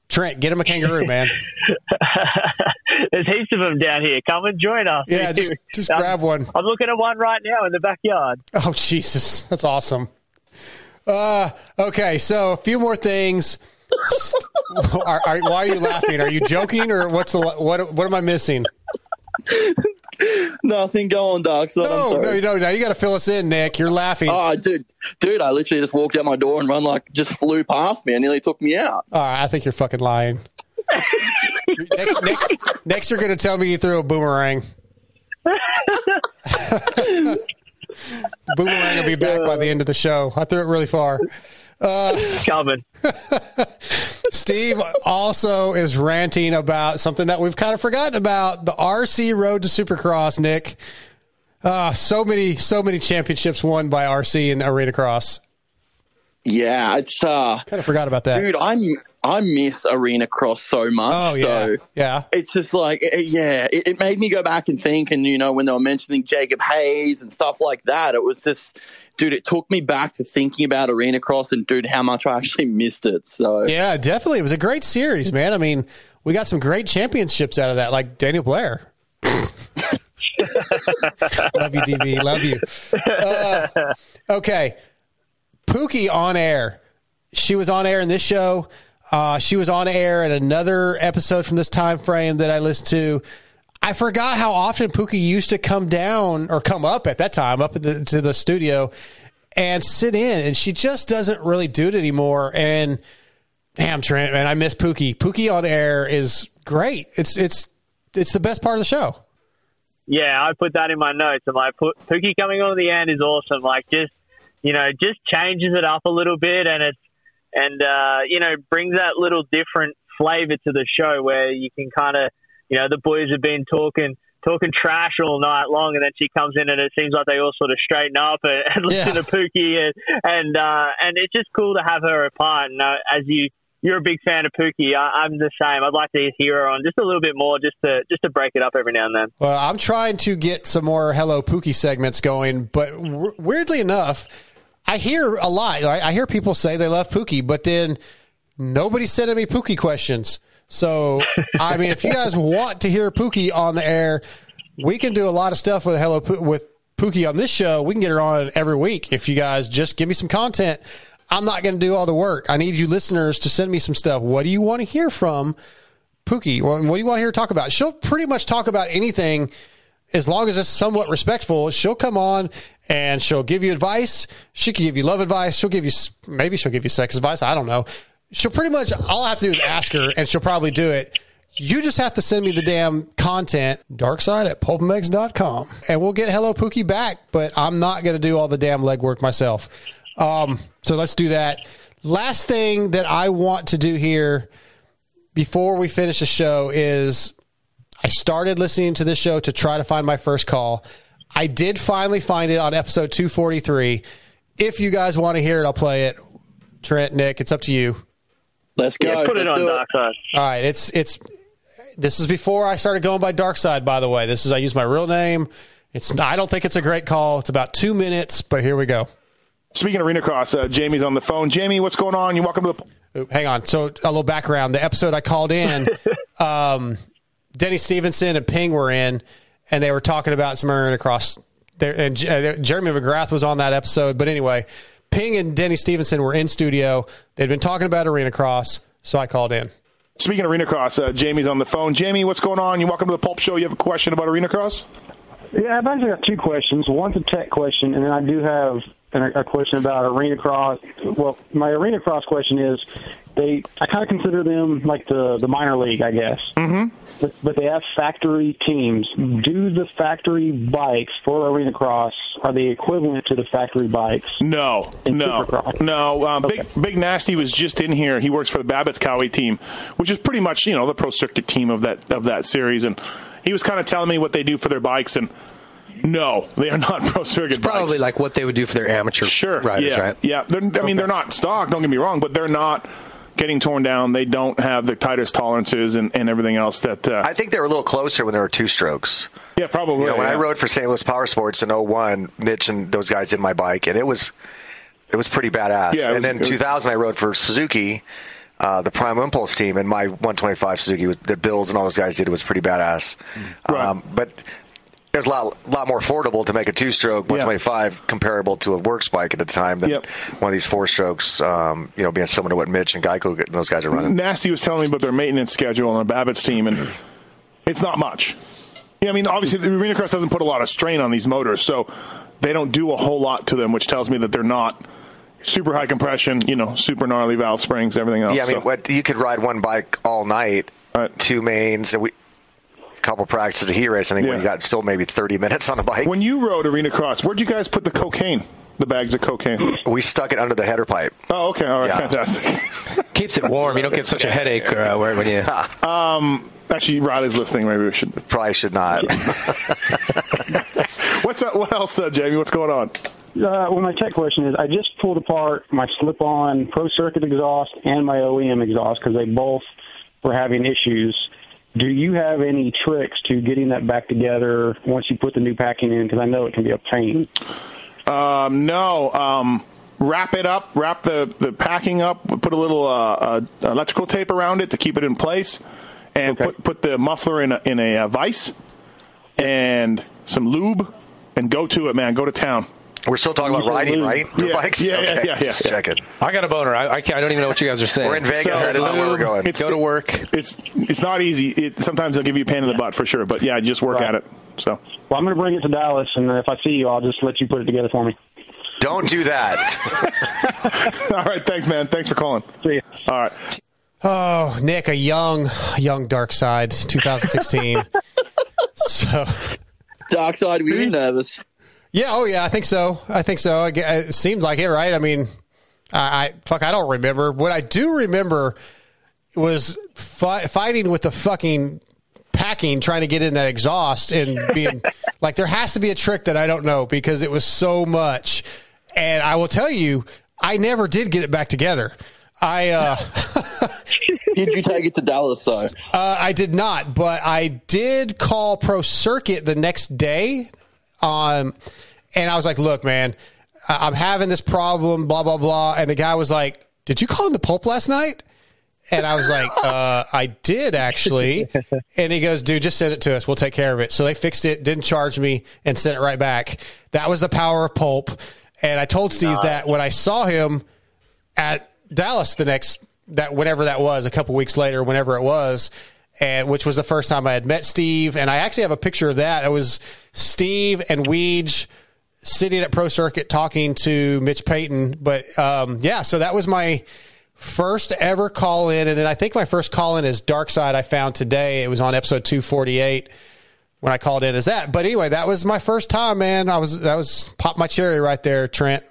Trent, get him a kangaroo, man. There's heaps of them down here. Come and join us. Yeah, just- just grab one. I'm looking at one right now in the backyard. Oh Jesus, that's awesome. Uh, okay, so a few more things. are, are, why are you laughing? Are you joking, or what's the what? What am I missing? Nothing. Go on, Dark Side. I'm No, sorry. no, you don't. Now you got to fill us in, Nick. You're laughing. Oh, dude, dude! I literally just walked out my door and run like just flew past me and nearly took me out. All right, I think you're fucking lying. next, next, next, you're going to tell me you threw a boomerang. boomerang will be back by the end of the show. I threw it really far. Uh, Coming. Steve also is ranting about something that we've kind of forgotten about the RC Road to Supercross, Nick. Uh, so many, so many championships won by RC in Arena Cross. Yeah, it's uh, Kind of forgot about that. dude. I'm I miss arena cross so much. Oh, yeah. So Yeah. it's just like eh, yeah, it, it made me go back and think. And you know, when they were mentioning Jacob Hayes and stuff like that, it was just. Dude, it took me back to thinking about Arena Cross and dude, how much I actually missed it. So Yeah, definitely. It was a great series, man. I mean, we got some great championships out of that, like Daniel Blair. love you, DB. Love you. Uh, okay. Pookie on air. She was on air in this show. Uh, she was on air in another episode from this time frame that I listened to. I forgot how often Pookie used to come down or come up at that time up the, to the studio and sit in, and she just doesn't really do it anymore. And damn, Trent, man, I miss Pookie. Pookie on air is great. It's it's it's the best part of the show. Yeah, I put that in my notes. And I'm like, Pookie coming on at the end is awesome. Like, just you know, just changes it up a little bit, and it's and uh, you know brings that little different flavor to the show where you can kind of you know the boys have been talking talking trash all night long, and then she comes in and it seems like they all sort of straighten up and, and listen Yeah. to Pookie, and and, uh, and it's just cool to have her a part. And uh, as you you're a big fan of Pookie, I, I'm the same. I'd like to hear her on just a little bit more, just to just to break it up every now and then. Well, I'm trying to get some more Hello Pookie segments going, but w- weirdly enough, I hear a lot. I, I hear people say they love Pookie, but then nobody's sending me Pookie questions. So, I mean, if you guys want to hear Pookie on the air, we can do a lot of stuff with Hello Poo- with Pookie on this show. We can get her on every week if you guys just give me some content. I'm not going to do all the work. I need you listeners to send me some stuff. What do you want to hear from Pookie? What do you want to hear talk about? She'll pretty much talk about anything as long as it's somewhat respectful. She'll come on and she'll give you advice. She can give you love advice. She'll give you maybe she'll give you sex advice. I don't know. She'll pretty much all I have to do is ask her, and she'll probably do it. You just have to send me the damn content, darkside at pulpmx.com, and we'll get Hello Pookie back, but I'm not going to do all the damn legwork myself. Um, so let's do that. Last thing that I want to do here before we finish the show is I started listening to this show to try to find my first call. I did finally find it on episode 243. If you guys want to hear it, I'll play it. Trent, Nick, it's up to you. Let's go. Yeah, put it Let's on Dark Side. All right, it's it's this is before I started going by Dark Side. By the way, this is I use my real name. It's I don't think it's a great call. It's about two minutes, but here we go. Speaking of arena cross, uh, Jamie's on the phone. Jamie, what's going on? You welcome to the. Hang on. So a little background. The episode I called in, um, Denny Stevenson and Ping were in, and they were talking about some arena cross. There, and uh, Jeremy McGrath was on that episode. But anyway, Ping and Denny Stevenson were in studio. They'd been talking about arena cross, so I called in. Speaking of arena cross, uh, Jamie's on the phone. Jamie, what's going on? You welcome to the Pulp Show. You have a question about arena cross? Yeah, I've actually got two questions. One's a tech question, and then I do have an, a question about arena cross. Well, my arena cross question is, they I kind of consider them like the the minor league, I guess. Mm-hmm. But, but they have factory teams. Do the factory bikes for arena cross are they equivalent to the factory bikes? No, no, Supercross? no. Um, Big Big Nasty was just in here. He works for the Babbitt's Cowie team, which is pretty much you know the pro circuit team of that of that series. And he was kind of telling me what they do for their bikes. And no, they are not pro circuit Probably bikes. like what they would do for their amateur Sure, riders, yeah, right? yeah. They're, I mean, they're not stock. Don't get me wrong, but they're not getting torn down. They don't have the tightest tolerances and, and everything else that. Uh, I think they were a little closer when there were two strokes. yeah, probably. You know, when I rode for St. Louis Power Sports in 01, Mitch and those guys did my bike, and it was it was pretty badass. Yeah, it was- and then it was- 2000, I rode for Suzuki, uh, the Prime Impulse team, and my 125 Suzuki was, that Bills and all those guys did was pretty badass. Um, but it was a lot, lot more affordable to make a two-stroke 125 comparable to a works bike at the time than Yep. one of these four-strokes. Um, you know, being similar to what Mitch and Geico and those guys are running. Nasty was telling me about their maintenance schedule on Babbitt's team, and it's not much. Yeah, I mean, obviously, the Arena Cross doesn't put a lot of strain on these motors, so they don't do a whole lot to them, which tells me that they're not super high compression, you know, super gnarly valve springs, everything else. Yeah, I mean, so. what you could ride one bike all night, two mains, and we couple practices of heat race. I think when Yeah. you got still maybe thirty minutes on a bike. When you rode Arena Cross, where'd you guys put the cocaine? The bags of cocaine? We stuck it under the header pipe. Oh, okay, all right, Yeah. fantastic. Keeps it warm. You don't get such a headache uh, where- when you. Um, actually, Riley's listening. Maybe we should probably should not. What's up? What else, uh, Jamie? What's going on? Uh, well, my tech question is, I just pulled apart my slip-on Pro Circuit exhaust and my OEM exhaust because they both were having issues. Do you have any tricks to getting that back together once you put the new packing in? Because I know it can be a pain. Um, no. Um, wrap it up. Wrap the, the packing up. Put a little uh, uh, electrical tape around it to keep it in place, and put put the muffler in a, in a uh, vise, and some lube, and go to it, man. Go to town. We're still talking about riding, right? Your Yeah, bikes? yeah, Okay, yeah, yeah, yeah. just checking. I got a boner. I, I, can't, I don't even know what you guys are saying. We're in Vegas. I don't know where we're um, going. It's- Go to work. It's it's not easy. It, sometimes they'll give you a pain in the butt for sure, but yeah, just work at it. So Well, I'm going to bring it to Dallas, and if I see you, I'll just let you put it together for me. Don't do that. all right, thanks, man. Thanks for calling. See you. All right. Oh, Nick, a young, young Dark Side, 2016. so, Dark Side, were you nervous? Yeah, oh yeah, I think so. I think so. It seems like it, right? I mean, I, I fuck. I don't remember. What I do remember was fi- fighting with the fucking packing, trying to get in that exhaust, and being like, there has to be a trick that I don't know because it was so much. And I will tell you, I never did get it back together. I uh, did you take it to Dallas though? Uh, I did not, but I did call Pro Circuit the next day. Um, and I was like, "Look, man, I- I'm having this problem." Blah blah blah. And the guy was like, "Did you call him the Pulp last night?" And I was like, uh, "I did actually." And he goes, "Dude, just send it to us. We'll take care of it." So they fixed it, didn't charge me, and sent it right back. That was the power of Pulp. And I told Steve that when I saw him at Dallas the next that whenever that was, a couple weeks later, whenever it was, and which was the first time I had met Steve. And I actually have a picture of that. It was Steve and Weege sitting at Pro Circuit talking to Mitch Payton. But um, yeah, so that was my first ever call in, and then I think my first call in is Dark Side. I found today. It was on episode two forty eight when I called in as that. But anyway, that was my first time, man. I was that was pop my cherry right there, Trent.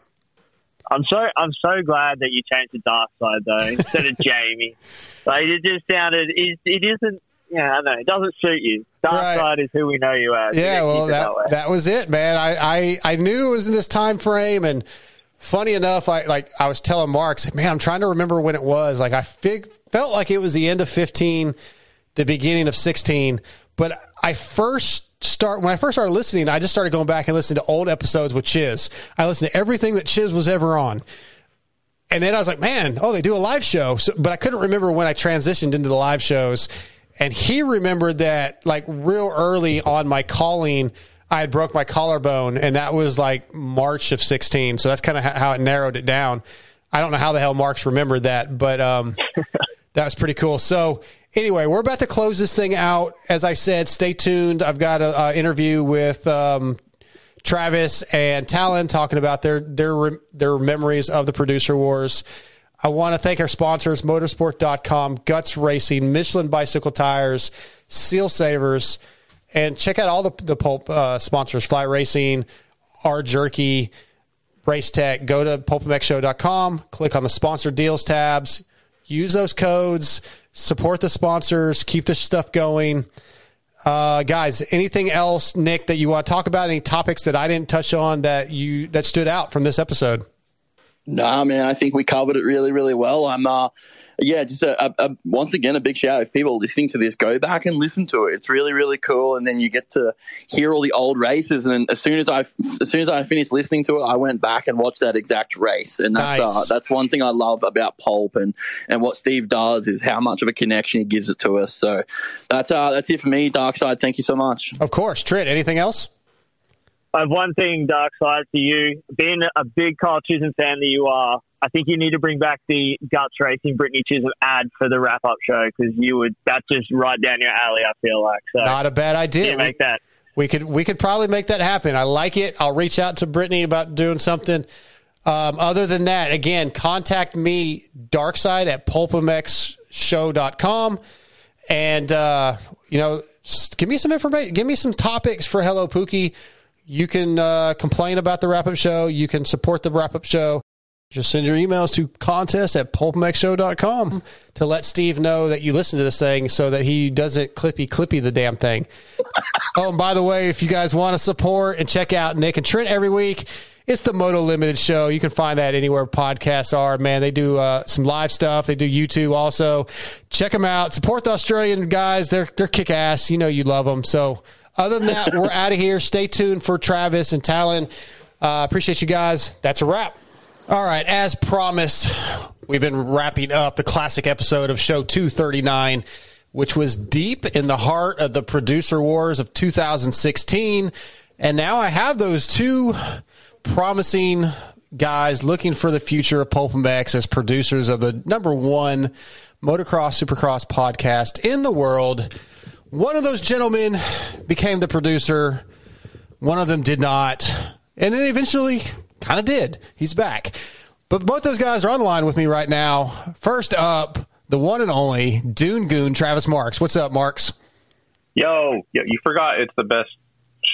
I'm so I'm so glad that you changed to Dark Side though instead of Jamie. Like it just sounded it, it isn't yeah I don't know it doesn't suit you. Dark Right. Side is who we know you as. Yeah, well, that, that was it, man. I, I, I knew it was in this time frame, and funny enough, I like I was telling Mark, man, I'm trying to remember when it was. Like I fig- felt like it was the end of 15, the beginning of 16, but I first start when I first started listening, I just started going back and listening to old episodes with Chiz. I listened to everything that Chiz was ever on. And then I was like, man, oh, they do a live show. So, but I couldn't remember when I transitioned into the live shows. And he remembered that like real early on my calling, I had broke my collarbone and that was like March of 16. So that's kind of how it narrowed it down. I don't know how the hell Marx remembered that, but, um, that was pretty cool. So anyway, we're about to close this thing out. As I said, stay tuned. I've got a, a interview with, um, Travis and Talon talking about their their their memories of the producer wars. I want to thank our sponsors, motosport.com, Guts Racing, Michelin Bicycle Tires, Seal Savers, and check out all the, the pulp uh, sponsors, Fly Racing, R Jerky, Race Tech. Go to pulpmxshow.com, click on the sponsor deals tabs, use those codes, support the sponsors, keep this stuff going. Uh, guys, anything else, Nick, that you want to talk about? Any topics that I didn't touch on that you that stood out from this episode? Nah, man, I think we covered it really, really well. I'm, uh, yeah, just a, a, a, once again a big shout. If people are listening to this, go back and listen to it. It's really, really cool. And then you get to hear all the old races. And as soon as I, as soon as I finished listening to it, I went back and watched that exact race. And that's Nice. uh, that's one thing I love about Pulp and and what Steve does is how much of a connection he gives it to us. So that's uh, that's it for me. Dark Side, thank you so much. Of course, Trent. Anything else? I have one thing, Dark Side, to you. Being a big Kyle Chisholm fan that you are, I think you need to bring back the Guts Racing Brittany Chisholm ad for the wrap up show because you would, that's just right down your alley, I feel like. So Not a bad idea. Yeah, make that. We could we could probably make that happen. I like it. I'll reach out to Brittany about doing something. Um, other than that, again, contact me, Darkside at pulpmxshow.com. And, uh, you know, give me some information. Give me some topics for Hello Pookie. You can uh, complain about the wrap up show. You can support the wrap up show. Just send your emails to contest at pulpmxshow.com to let Steve know that you listen to this thing so that he doesn't clippy clippy the damn thing. oh, and by the way, if you guys want to support and check out Nick and Trent every week, it's the Moto Limited Show. You can find that anywhere podcasts are. Man, they do uh, some live stuff. They do YouTube also. Check them out. Support the Australian guys. They're they're kick ass. You know you love them. So other than that, we're out of here. Stay tuned for Travis and Talon. Uh, appreciate you guys. That's a wrap. All right, as promised, we've been wrapping up the classic episode of show 239, which was deep in the heart of the producer wars of 2016. And now I have those two promising guys looking for the future of Pulp MX as producers of the number one motocross supercross podcast in the world. One of those gentlemen became the producer. One of them did not. And then eventually kind of did. He's back. But both those guys are on the line with me right now. First up, the one and only Dune Goon, Travis Marx. What's up, Marx? Yo, yo, you forgot it's the best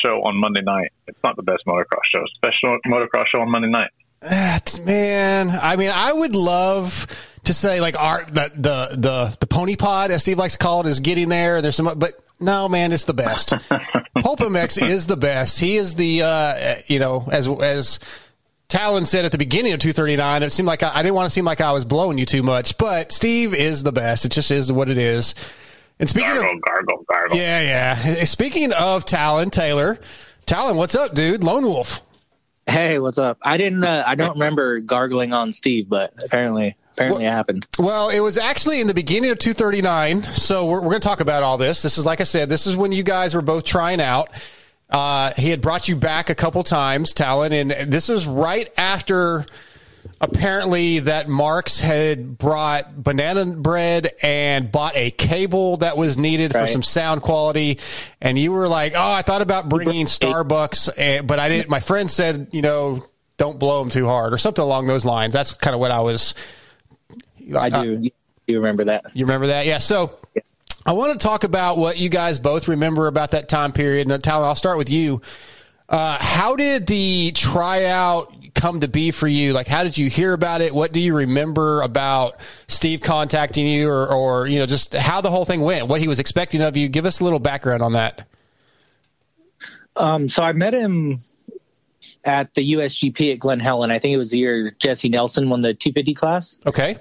show on Monday night. It's not the best motocross show. It's the best motocross show on Monday night. Ah, man, I mean, I would love to say like art the the the the pony pod as Steve likes to call it is getting there. There's some, but no, man, it's the best. Pulp MX is the best. He is the uh, you know as as Talon said at the beginning of 239. It seemed like I, I didn't want to seem like I was blowing you too much, but Steve is the best. It just is what it is. And speaking gargle, of gargle, gargle. yeah, yeah. Speaking of Talon Taylor, Talon, what's up, dude? Lone Wolf. Hey, what's up? I didn't. Uh, I don't remember gargling on Steve, but apparently, apparently it happened. Well, it was actually in the beginning of 239. So we're, we're going to talk about all this. This is, like I said, this is when you guys were both trying out. Uh, he had brought you back a couple times, Talon, and this was right after apparently that Marks had brought banana bread and bought a cable that was needed for some sound quality. And you were like, "Oh, I thought about bringing Starbucks, and, but I didn't." My friend said, "You know, don't blow them too hard," or something along those lines. That's kind of what I was. I do. you remember that? You remember that? Yeah. So I want to talk about what you guys both remember about that time period. And Talon, I'll start with you. Uh, how did the tryout come to be for you? Like, how did you hear about it? What do you remember about Steve contacting you, or, or you know, just how the whole thing went? What he was expecting of you? Give us a little background on that. Um, so I met him at the USGP at Glen Helen. I think it was the year Jessy Nelson won the 250 class. Okay.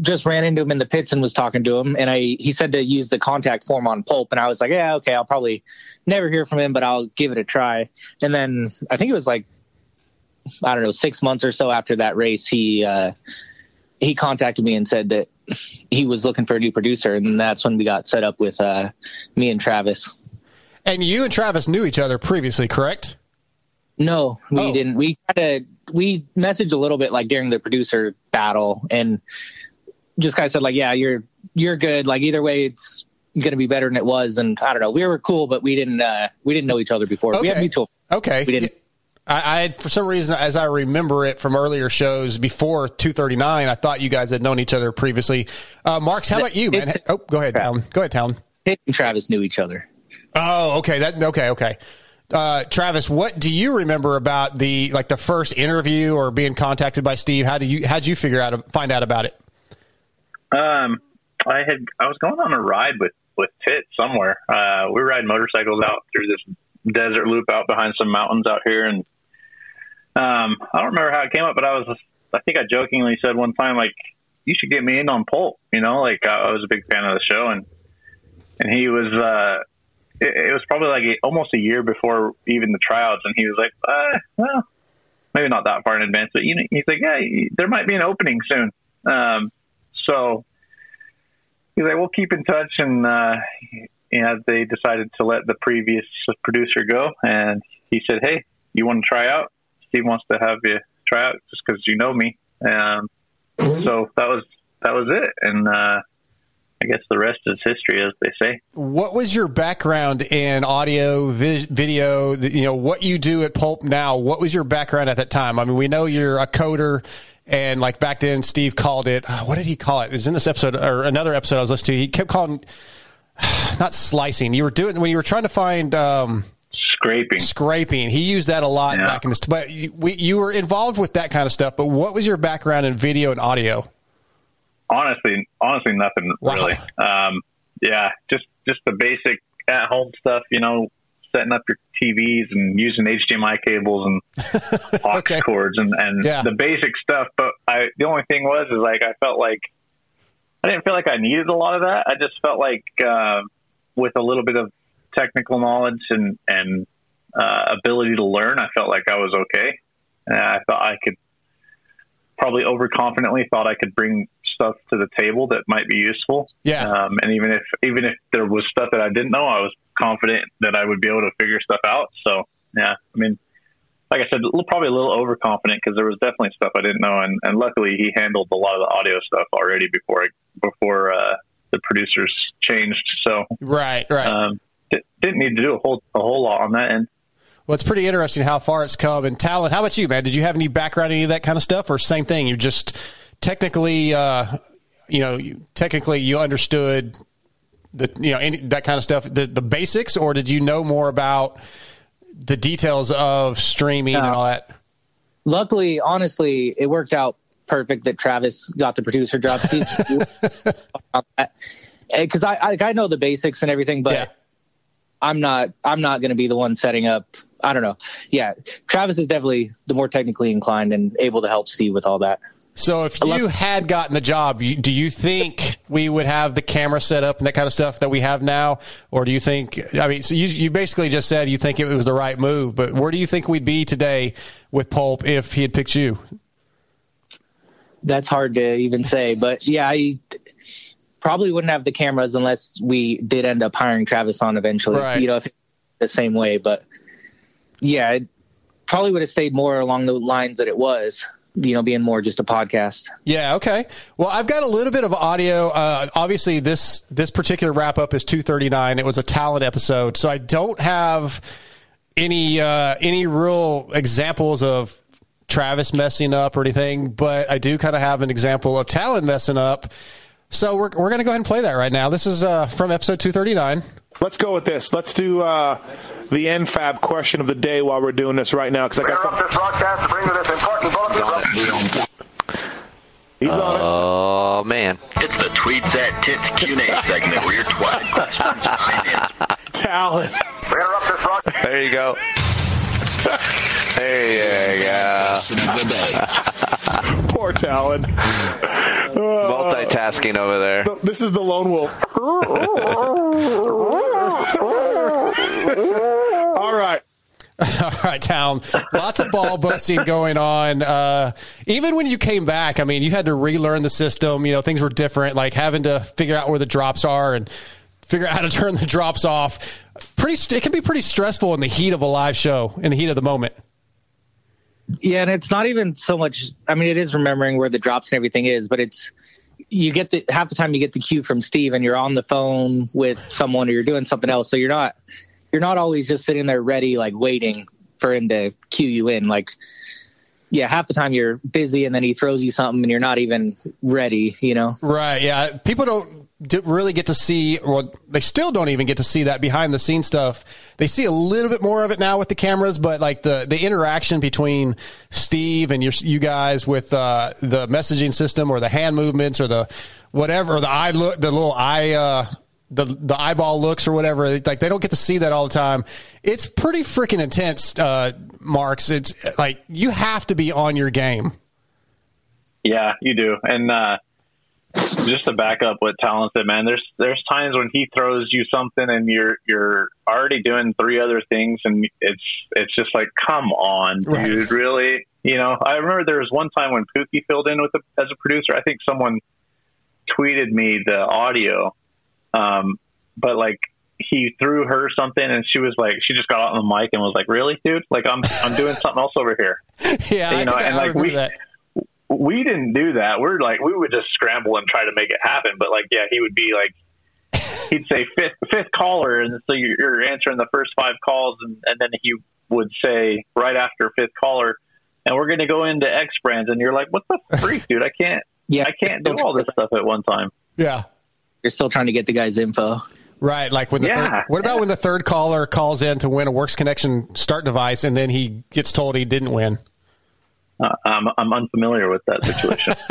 Just ran into him in the pits and was talking to him, and I he said to use the contact form on Pulp, and I was like, yeah, okay, I'll probably never hear from him, but I'll give it a try. And then I think it was like I don't know six months or so after that race, he uh, he contacted me and said that he was looking for a new producer, and that's when we got set up with uh, me and Travis. And you and Travis knew each other previously, correct? No, we Oh. didn't. We kind of we messaged a little bit like during the producer battle, and just kind of said like, "Yeah, you're you're good. Like either way, it's going to be better than it was." And I don't know, we were cool, but we didn't uh, we didn't know each other before. We had mutual. Okay. We didn't. I, I had, for some reason, as I remember it from earlier shows before 239, I thought you guys had known each other previously. Uh, Marx, how about you, man? Oh, go ahead, Talon. Go ahead, Talon. Pitt and Travis knew each other. Oh, okay. That okay, okay. Uh, Travis, what do you remember about the like the first interview or being contacted by Steve? How do you how'd you figure out find out about it? Um, I had I was going on a ride with with Tit somewhere. Uh, we riding motorcycles out through this desert loop out behind some mountains out here, and um, I don't remember how it came up, but I was I think I jokingly said one time like you should get me in on Pulp. You know, like I, was a big fan of the show, and and he was. uh it, was probably like almost a year before even the tryouts, and he was like, uh, "Well, maybe not that far in advance, but you know, he's like, yeah, there might be an opening soon." Um, so he's like, "We'll keep in touch," and uh, you know, they decided to let the previous producer go, and he said, "Hey, you want to try out? Steve wants to have you try out just because you know me." Um, so that was that was it, and uh, I guess the rest is history, as they say. What was your background in audio, vi- video? You know what you do at Pulp now. What was your background at that time? I mean, we know you're a coder, and like back then, Steve called it. uh, What did he call it? It was in this episode or another episode I was listening to. He kept calling not slicing. You were doing when you were trying to find um, scraping. Scraping. He used that a lot back in this. But you, we, you were involved with that kind of stuff. But what was your background in video and audio? honestly, honestly, nothing really. Um, yeah, just just the basic at home stuff. You know, setting up your TVs and using HDMI cables and aux cords and and Yeah. the basic stuff. But I, the only thing was is like I felt like I didn't feel like I needed a lot of that. I just felt like uh, with a little bit of technical knowledge and and uh, ability to learn, I felt like I was okay. And I thought I could probably overconfidently thought I could bring stuff to the table that might be useful. Yeah. Um, and even if even if there was stuff that I didn't know, I was confident that I would be able to figure stuff out. So yeah, I mean, like I said, a little- probably a little overconfident because there was definitely stuff I didn't know, and, and luckily he handled a lot of the audio stuff already before I, before uh, the producers changed. So Right, right. um, di- didn't need to do a whole a whole lot on that end. Well, it's pretty interesting how far it's come. And Talon, how about you, man? Did you have any background in any of that kind of stuff, or same thing? You just technically, uh, you know, you, technically you understood the, you know, any, that kind of stuff, the the basics, or did you know more about the details of streaming and all that? luckily, honestly, it worked out perfect that Travis got the producer job. Because I, I I know the basics and everything, but I'm not I'm not going to be the one setting up. I don't know. Yeah, Travis is definitely the more technically inclined and able to help Steve with all that. So if you had gotten the job, you, do you think we would have the camera set up and that kind of stuff that we have now, or do you think? I mean, so you you basically just said you think it was the right move, but where do you think we'd be today with Pulp if he had picked you? That's hard to even say, but yeah, I probably wouldn't have the cameras unless we did end up hiring Travis on eventually. Right. You know, the same way, but yeah, it probably would have stayed more along the lines that it was. You know, being more just a podcast. Yeah. Okay. Well, I've got a little bit of audio. Uh, obviously, this this particular wrap up is two thirty nine. It was a talent episode, so I don't have any uh, any real examples of Travis messing up or anything, but I do kind of have an example of Talon messing up. So we're we're gonna go ahead and play that right now. This is uh, from episode two thirty nine. Let's go with this. Let's do uh, the Infab question of the day while we're doing this right now because I got some. this broadcast to bring you this important bulletin. He's on it. Oh man, It's the tweets at tits Q&A segment where your twat questions are Talon. We interrupt this broadcast. There you go. There you go. Poor Talon. Multitasking over there. Uh, this is the lone wolf. All right. All right, town. Lots of ball busting going on. Uh, even when you came back, I mean, you had to relearn the system. You know, things were different, like having to figure out where the drops are and figure out how to turn the drops off. Pretty, it can be pretty stressful in the heat of a live show, in the heat of the moment. Yeah, and it's not even so much. I mean, it is remembering where the drops and everything is, but it's you get the half the time you get the cue from Steve, and you're on the phone with someone or you're doing something else, so you're not you're not always just sitting there ready, like waiting for him to cue you in. Like, yeah, half the time you're busy, and then he throws you something, and you're not even ready. You know. Right. Yeah. People don't really get to see, or they still don't even get to see that behind the scenes stuff. They see a little bit more of it now with the cameras, but like the, the interaction between Steve and your, you guys with uh, the messaging system or the hand movements or the whatever, the eye look, the little eye, uh, the the eyeball looks or whatever. Like they don't get to see that all the time. It's pretty freaking intense, uh, Marx. It's like you have to be on your game. Yeah, you do. And uh, just to back up what Talon said, man, there's there's times when he throws you something and you're you're already doing three other things, and it's it's just like, come on, Right. dude, really? You know, I remember there was one time when Pookie filled in with the, as a producer. I think someone tweeted me the audio, um, but like he threw her something, and she was like, she just got out on the mic and was like, "Really, dude? Like I'm I'm doing something else over here." Yeah, you know, I and I like we that. we didn't do that. We're like we would just scramble and try to make it happen. But like, yeah, he would be like, he'd say fifth fifth caller, and so you're, you're answering the first five calls, and, and then he would say right after fifth caller, and we're going to go into X brands, and you're like, what the freak, dude? I can't, yeah, I can't do all this stuff at one time. Yeah. You're still trying to get the guy's info. Right, like when the Yeah. third, what about when the third caller calls in to win a Works Connection start device and then he gets told he didn't win? Uh, I'm I'm unfamiliar with that situation.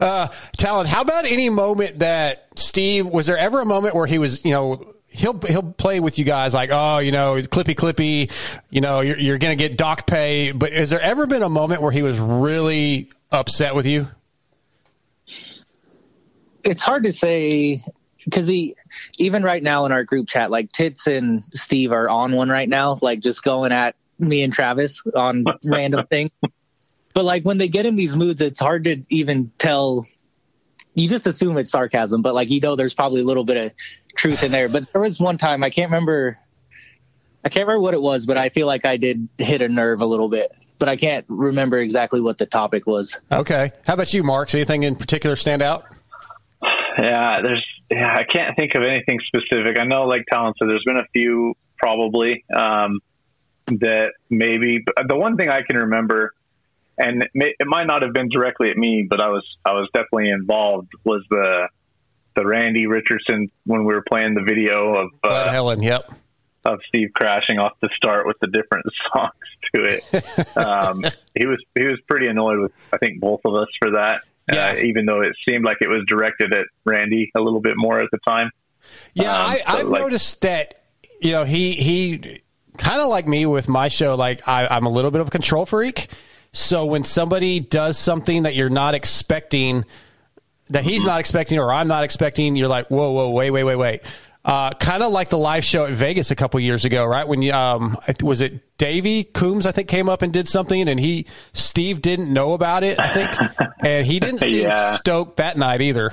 Uh, Talon, how about any moment that Steve was there ever a moment where he was, you know, he'll he'll play with you guys like, oh, you know, clippy clippy, you know, you're you're gonna get doc pay, but has there ever been a moment where he was really upset with you? It's hard to say because he even right now in our group chat like tits and steve are on one right now like just going at me and travis on random things but like when they get in these moods it's hard to even tell you just assume it's sarcasm but like you know there's probably a little bit of truth in there but there was one time i can't remember i can't remember what it was but i feel like i did hit a nerve a little bit but i can't remember exactly what the topic was Okay. How about you, Marx? Anything in particular stand out? Yeah, there's. Yeah, I can't think of anything specific. I know, like Talon said, there's been a few probably um, that maybe. But the one thing I can remember, and it, may, it might not have been directly at me, but I was I was definitely involved. Was the the Randy Richardson when we were playing the video of uh, Helen, yep. of Steve crashing off the start with the different songs to it. Um, he was he was pretty annoyed with I think both of us for that. Uh, even though it seemed like it was directed at Randy a little bit more at the time. Yeah, Um, I, I've like- noticed that. You know, he he kind of like me with my show. Like I, I'm a little bit of a control freak. So when somebody does something that you're not expecting, that he's not expecting or I'm not expecting, you're like, whoa, whoa, wait, wait, wait, wait. Uh, kind of like the live show at Vegas a couple years ago, right? When you, um, was it Davey Coombs? I think came up and did something, and he Steve didn't know about it. I think, and he didn't seem Yeah. stoked that night either.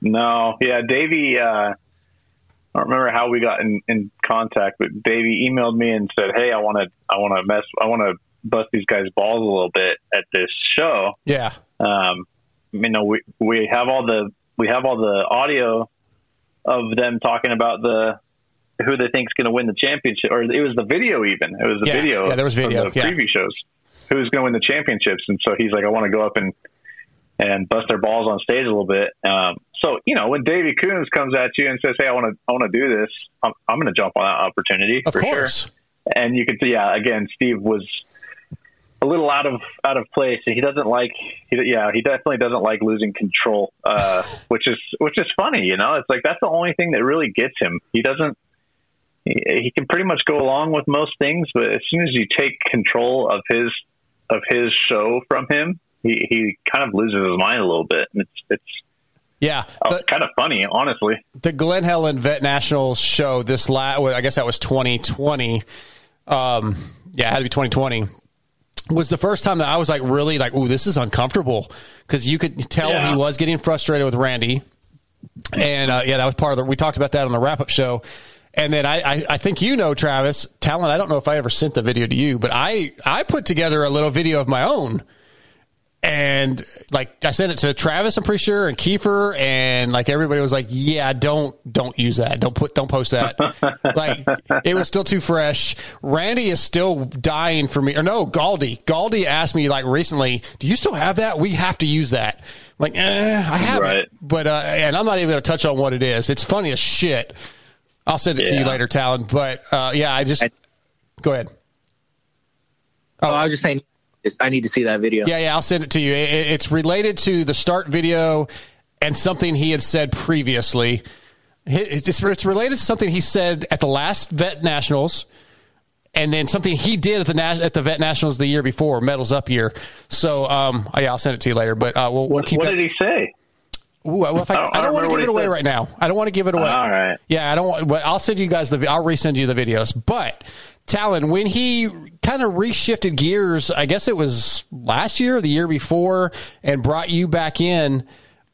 No, yeah, Davey. Uh, I don't remember how we got in, in contact, but Davey emailed me and said, "Hey, I want to, I want to mess, I want to bust these guys' balls a little bit at this show." Yeah. Um, you know, we we have all the we have all the audio of them talking about the who they think's going to win the championship, or it was the video even. It was the Yeah. video. Yeah, there was video, the yeah. preview shows. Who's going to win the championships? And so he's like, I want to go up and and bust their balls on stage a little bit. Um, so you know, when Davey Coombs comes at you and says, "Hey, I want to, I want to do this," I'm, I'm going to jump on that opportunity Of for course. sure. And you could see, yeah, again, Steve was a little out of out of place. and He doesn't like, he, yeah, he definitely doesn't like losing control, uh, which is which is funny. You know, it's like that's the only thing that really gets him. He doesn't. He, he can pretty much go along with most things, but as soon as you take control of his of his show from him, he, he kind of loses his mind a little bit. And it's it's Yeah, oh, kind of funny, honestly. the Glen Helen Vet Nationals show this last, I guess that was 2020. Um, yeah, it had to be 2020. Was the first time that I was like really like, ooh, this is uncomfortable because you could tell Yeah. he was getting frustrated with Randy, and uh, yeah, that was part of the. We talked about that on the wrap up show, and then I, I I think you know Travis Talon. I don't know if I ever sent the video to you, but I I put together a little video of my own and like I sent it to Travis, I'm pretty sure, and Kiefer, and like everybody was like, "Yeah, don't don't use that. Don't put don't post that." like it was still too fresh. Randy is still dying for me. Or no, Galdi. Galdi asked me like recently, "Do you still have that? We have to use that." I'm like, eh, I have Right. it, but uh, and I'm not even going to touch on what it is. It's funny as shit. I'll send it to you later, Talon. But uh, yeah, I just go ahead. Oh, I was just saying, I need to see that video. Yeah, yeah, I'll send it to you. It- it- It's related to the start video and something he had said previously. It- It's, it's related to something he said at the last Vet Nationals, and then something he did at the at the Vet Nationals the year before, Medals Up year. So, um, oh, yeah, I'll send it to you later. But uh, we'll, we'll keep what that. did he say? Ooh, well, if I, I I don't- don't, I don't want to give it away said. right now. I don't want to give it away. All right. Yeah, I don't want. But I'll send you guys the. I'll resend you the videos. But Talon, when he kind of reshifted gears, I guess it was last year or the year before, and brought you back in.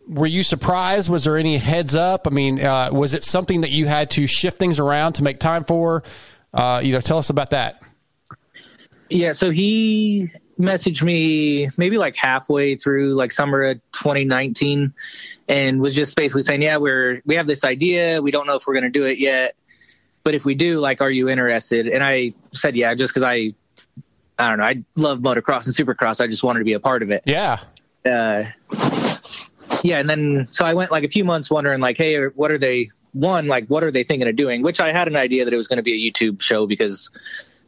Were you surprised? Was there any heads up? I mean, uh, was it something that you had to shift things around to make time for? Uh, you know, tell us about that. Yeah, so he messaged me maybe like halfway through like summer of 2019 and was just basically saying, "Yeah, we're we have this idea. We don't know if we're going to do it yet, but if we do, like are you interested?" And I said, "Yeah, just cuz I I don't know, I love motocross and supercross. I just wanted to be a part of it." Yeah. Uh yeah, and then so I went like a few months wondering like, "Hey, what are they one like what are they thinking of doing?" Which I had an idea that it was going to be a YouTube show because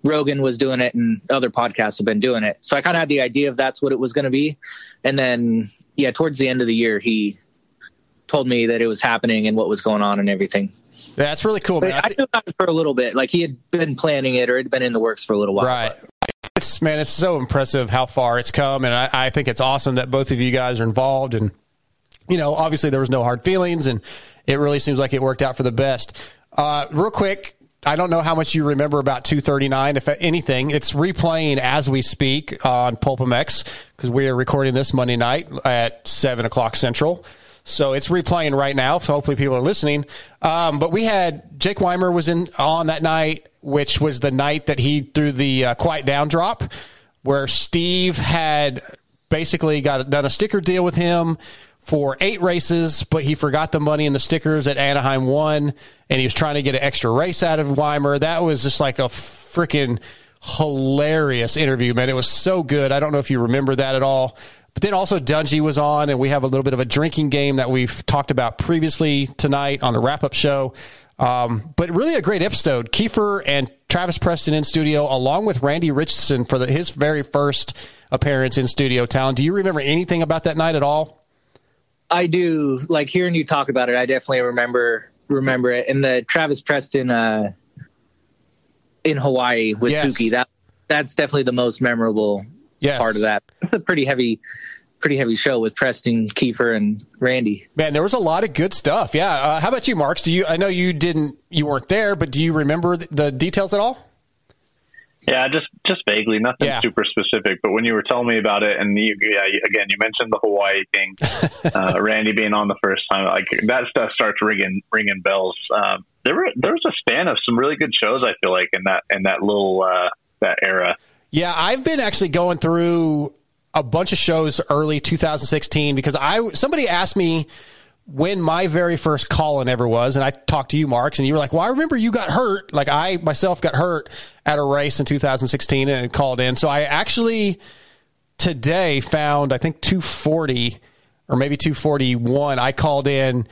Rogan was doing it and other podcasts have been doing it. So I kind of had the idea of that's what it was going to be. And then, yeah, towards the end of the year, he told me that it was happening and what was going on and everything. Yeah, that's really cool, man. I knew about it for a little bit. Like he had been planning it or it had been in the works for a little while. Right. It's man, it's so impressive how far it's come, and I, I think it's awesome that both of you guys are involved. And you know, obviously there was no hard feelings, and it really seems like it worked out for the best. Uh, real quick, I don't know how much you remember about 239, if anything. It's replaying as we speak on PulpMX because we are recording this Monday night at seven o'clock Central. So it's replaying right now. So hopefully people are listening. Um, but we had Jake Weimer was in on that night, which was the night that he threw the uh, quiet down drop, where Steve had basically got done a sticker deal with him for eight races, but he forgot the money in the stickers at Anaheim one, and he was trying to get an extra race out of Weimer. That was just like a freaking hilarious interview, man. It was so good. I don't know if you remember that at all. But then also Dungey was on, and we have a little bit of a drinking game that we've talked about previously tonight on the wrap up show. Um, but really a great episode. Kiefer and Travis Preston in studio, along with Randy Richardson for the, his very first appearance in studio town. Do you remember anything about that night at all? I do. Like hearing you talk about it, I definitely remember remember it. And the Travis Preston uh, in Hawaii with Yes. Pookie, that that's definitely the most memorable Yes. part of that. It's a pretty heavy, pretty heavy show with Preston, Kiefer, and Randy. Man, there was a lot of good stuff. Yeah. Uh, how about you, Marx? Do you? I know you didn't. You weren't there, but do you remember the, the details at all? Yeah, just just vaguely, nothing Yeah. super specific. But when you were telling me about it, and you, yeah, you- again, you mentioned the Hawaii thing, uh, Randy being on the first time, like that stuff starts ringing ringing bells. Um, there were there was a span of some really good shows. I feel like in that in that little uh, that era. Yeah, I've been actually going through a bunch of shows early 2016 because I somebody asked me when my very first call in ever was, and I talked to you, Marx, and you were like, "Well, I remember you got hurt. Like I myself got hurt at a race in 2016 and called in. So I actually today found I think 240 or maybe 241. I called in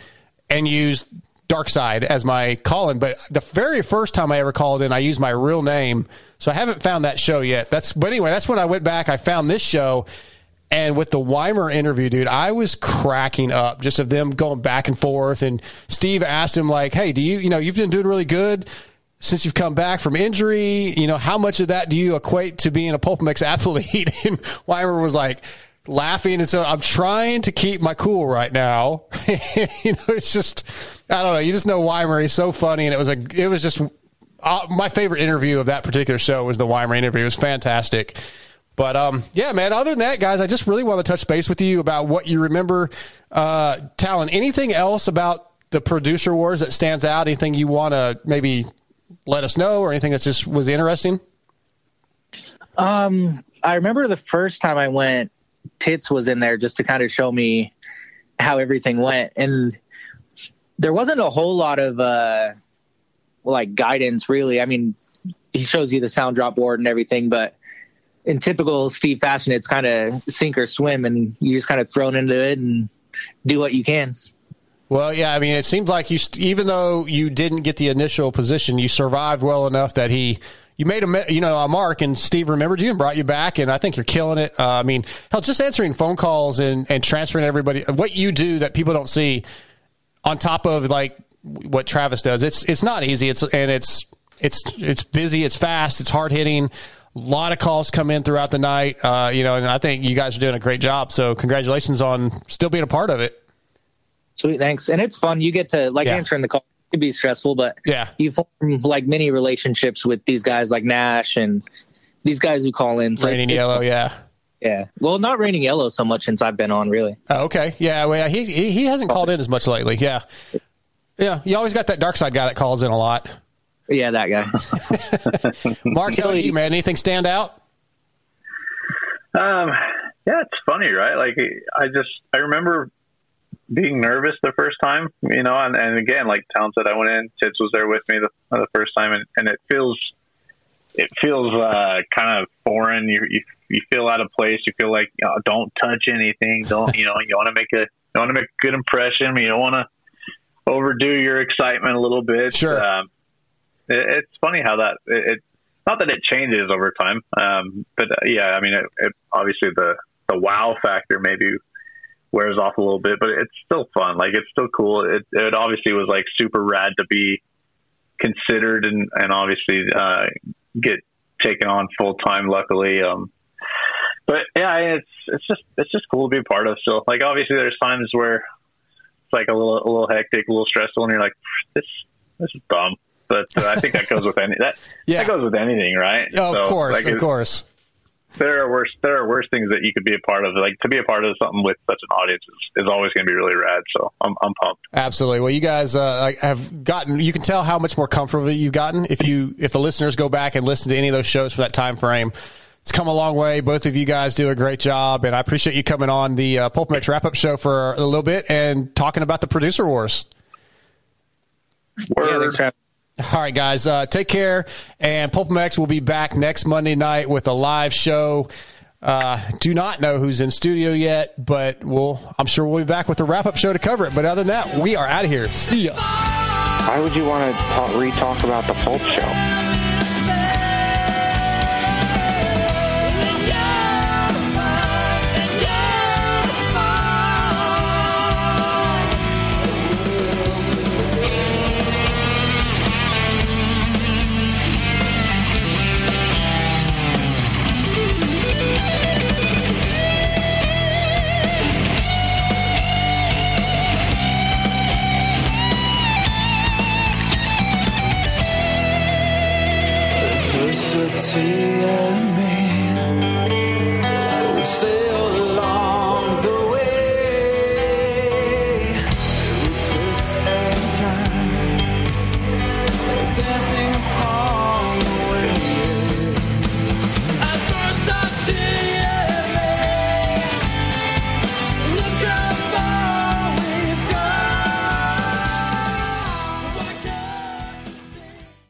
and used Dark Side as my call in, but the very first time I ever called in, I used my real name. So I haven't found that show yet. That's but anyway, that's when I went back. I found this show. And with the Weimer interview, dude, I was cracking up just of them going back and forth. And Steve asked him, like, hey, do you, you know, you've been doing really good since you've come back from injury. You know, how much of that do you equate to being a Pulp MX athlete? And Weimer was like laughing. And so I'm trying to keep my cool right now. you know, it's just, I don't know. You just know Weimer. He's so funny. And it was a, it was just uh, my favorite interview of that particular show was the Weimer interview. It was fantastic. But um, yeah, man. Other than that, guys, I just really want to touch base with you about what you remember. Uh, Talon, anything else about the producer wars that stands out? Anything you want to maybe let us know, or anything that just was interesting? Um, I remember the first time I went, Tits was in there just to kind of show me how everything went, and there wasn't a whole lot of uh, like guidance really. I mean, he shows you the sound drop board and everything, but in typical Steve fashion, it's kind of sink or swim, and you just kind of thrown into it and do what you can. Well, yeah. I mean, it seems like you, even though you didn't get the initial position, you survived well enough that he, you made a, you know, a mark, and Steve remembered you and brought you back, and I think you're killing it. Uh, I mean, hell, just answering phone calls and and transferring everybody, what you do that people don't see, on top of like what Travis does. It's it's not easy. It's and it's it's it's busy. It's fast. It's hard hitting. A lot of calls come in throughout the night. Uh, you know, and I think you guys are doing a great job. So congratulations on still being a part of it. Sweet, thanks. And it's fun. You get to like Yeah. answering the call. It could be stressful, but Yeah. you form like many relationships with these guys like Nash and these guys who call in. Raining it's- yellow, yeah. Yeah. Well, not raining yellow so much since I've been on, really. Oh, okay. Yeah. Well, he he hasn't called in as much lately. Yeah. Yeah. You always got that dark side guy that calls in a lot. Yeah, that guy. Mark, how about you, man? Anything stand out? Um, yeah, it's funny, right? Like I just I remember being nervous the first time, you know, and, and again, like Talon said, I went in, Tits was there with me the, the first time, and, and it feels it feels uh, kind of foreign. You, you you feel out of place. You feel like you know, don't touch anything. Don't you know? You want to make a you want to make a good impression. You don't want to overdo your excitement a little bit. Sure. Um, it, it's funny how that it, it not that it changes over time, um, but uh, yeah, I mean, it, it, obviously the the wow factor maybe wears off a little bit, but it's still fun. Like it's still cool. It it obviously was like super rad to be considered and and obviously uh, get taken on full time. Luckily, um, but yeah, it's it's just it's just cool to be a part of. Still, like obviously, there's times where it's like a little a little hectic, a little stressful, and you're like, this this is dumb. But uh, I think that goes with any that Yeah. that goes with anything, right? Oh, of course, like, of course. there are worse there are worse things that you could be a part of. Like to be a part of something with such an audience is, is always going to be really rad. So I'm I'm pumped. Absolutely. Well, you guys uh, have gotten. You can tell how much more comfortable you've gotten if you if the listeners go back and listen to any of those shows for that time frame. It's come a long way. Both of you guys do a great job, and I appreciate you coming on the uh, Pulp MX wrap up show for a little bit and talking about the producer wars. Word. All right, guys, uh, take care. And Pulp MX will be back next Monday night with a live show. Uh, do not know who's in studio yet, but we'll, I'm sure we'll be back with a wrap up show to cover it. But other than that, we are out of here. See ya. Why would you want to talk, re-talk about the Pulp Show? And me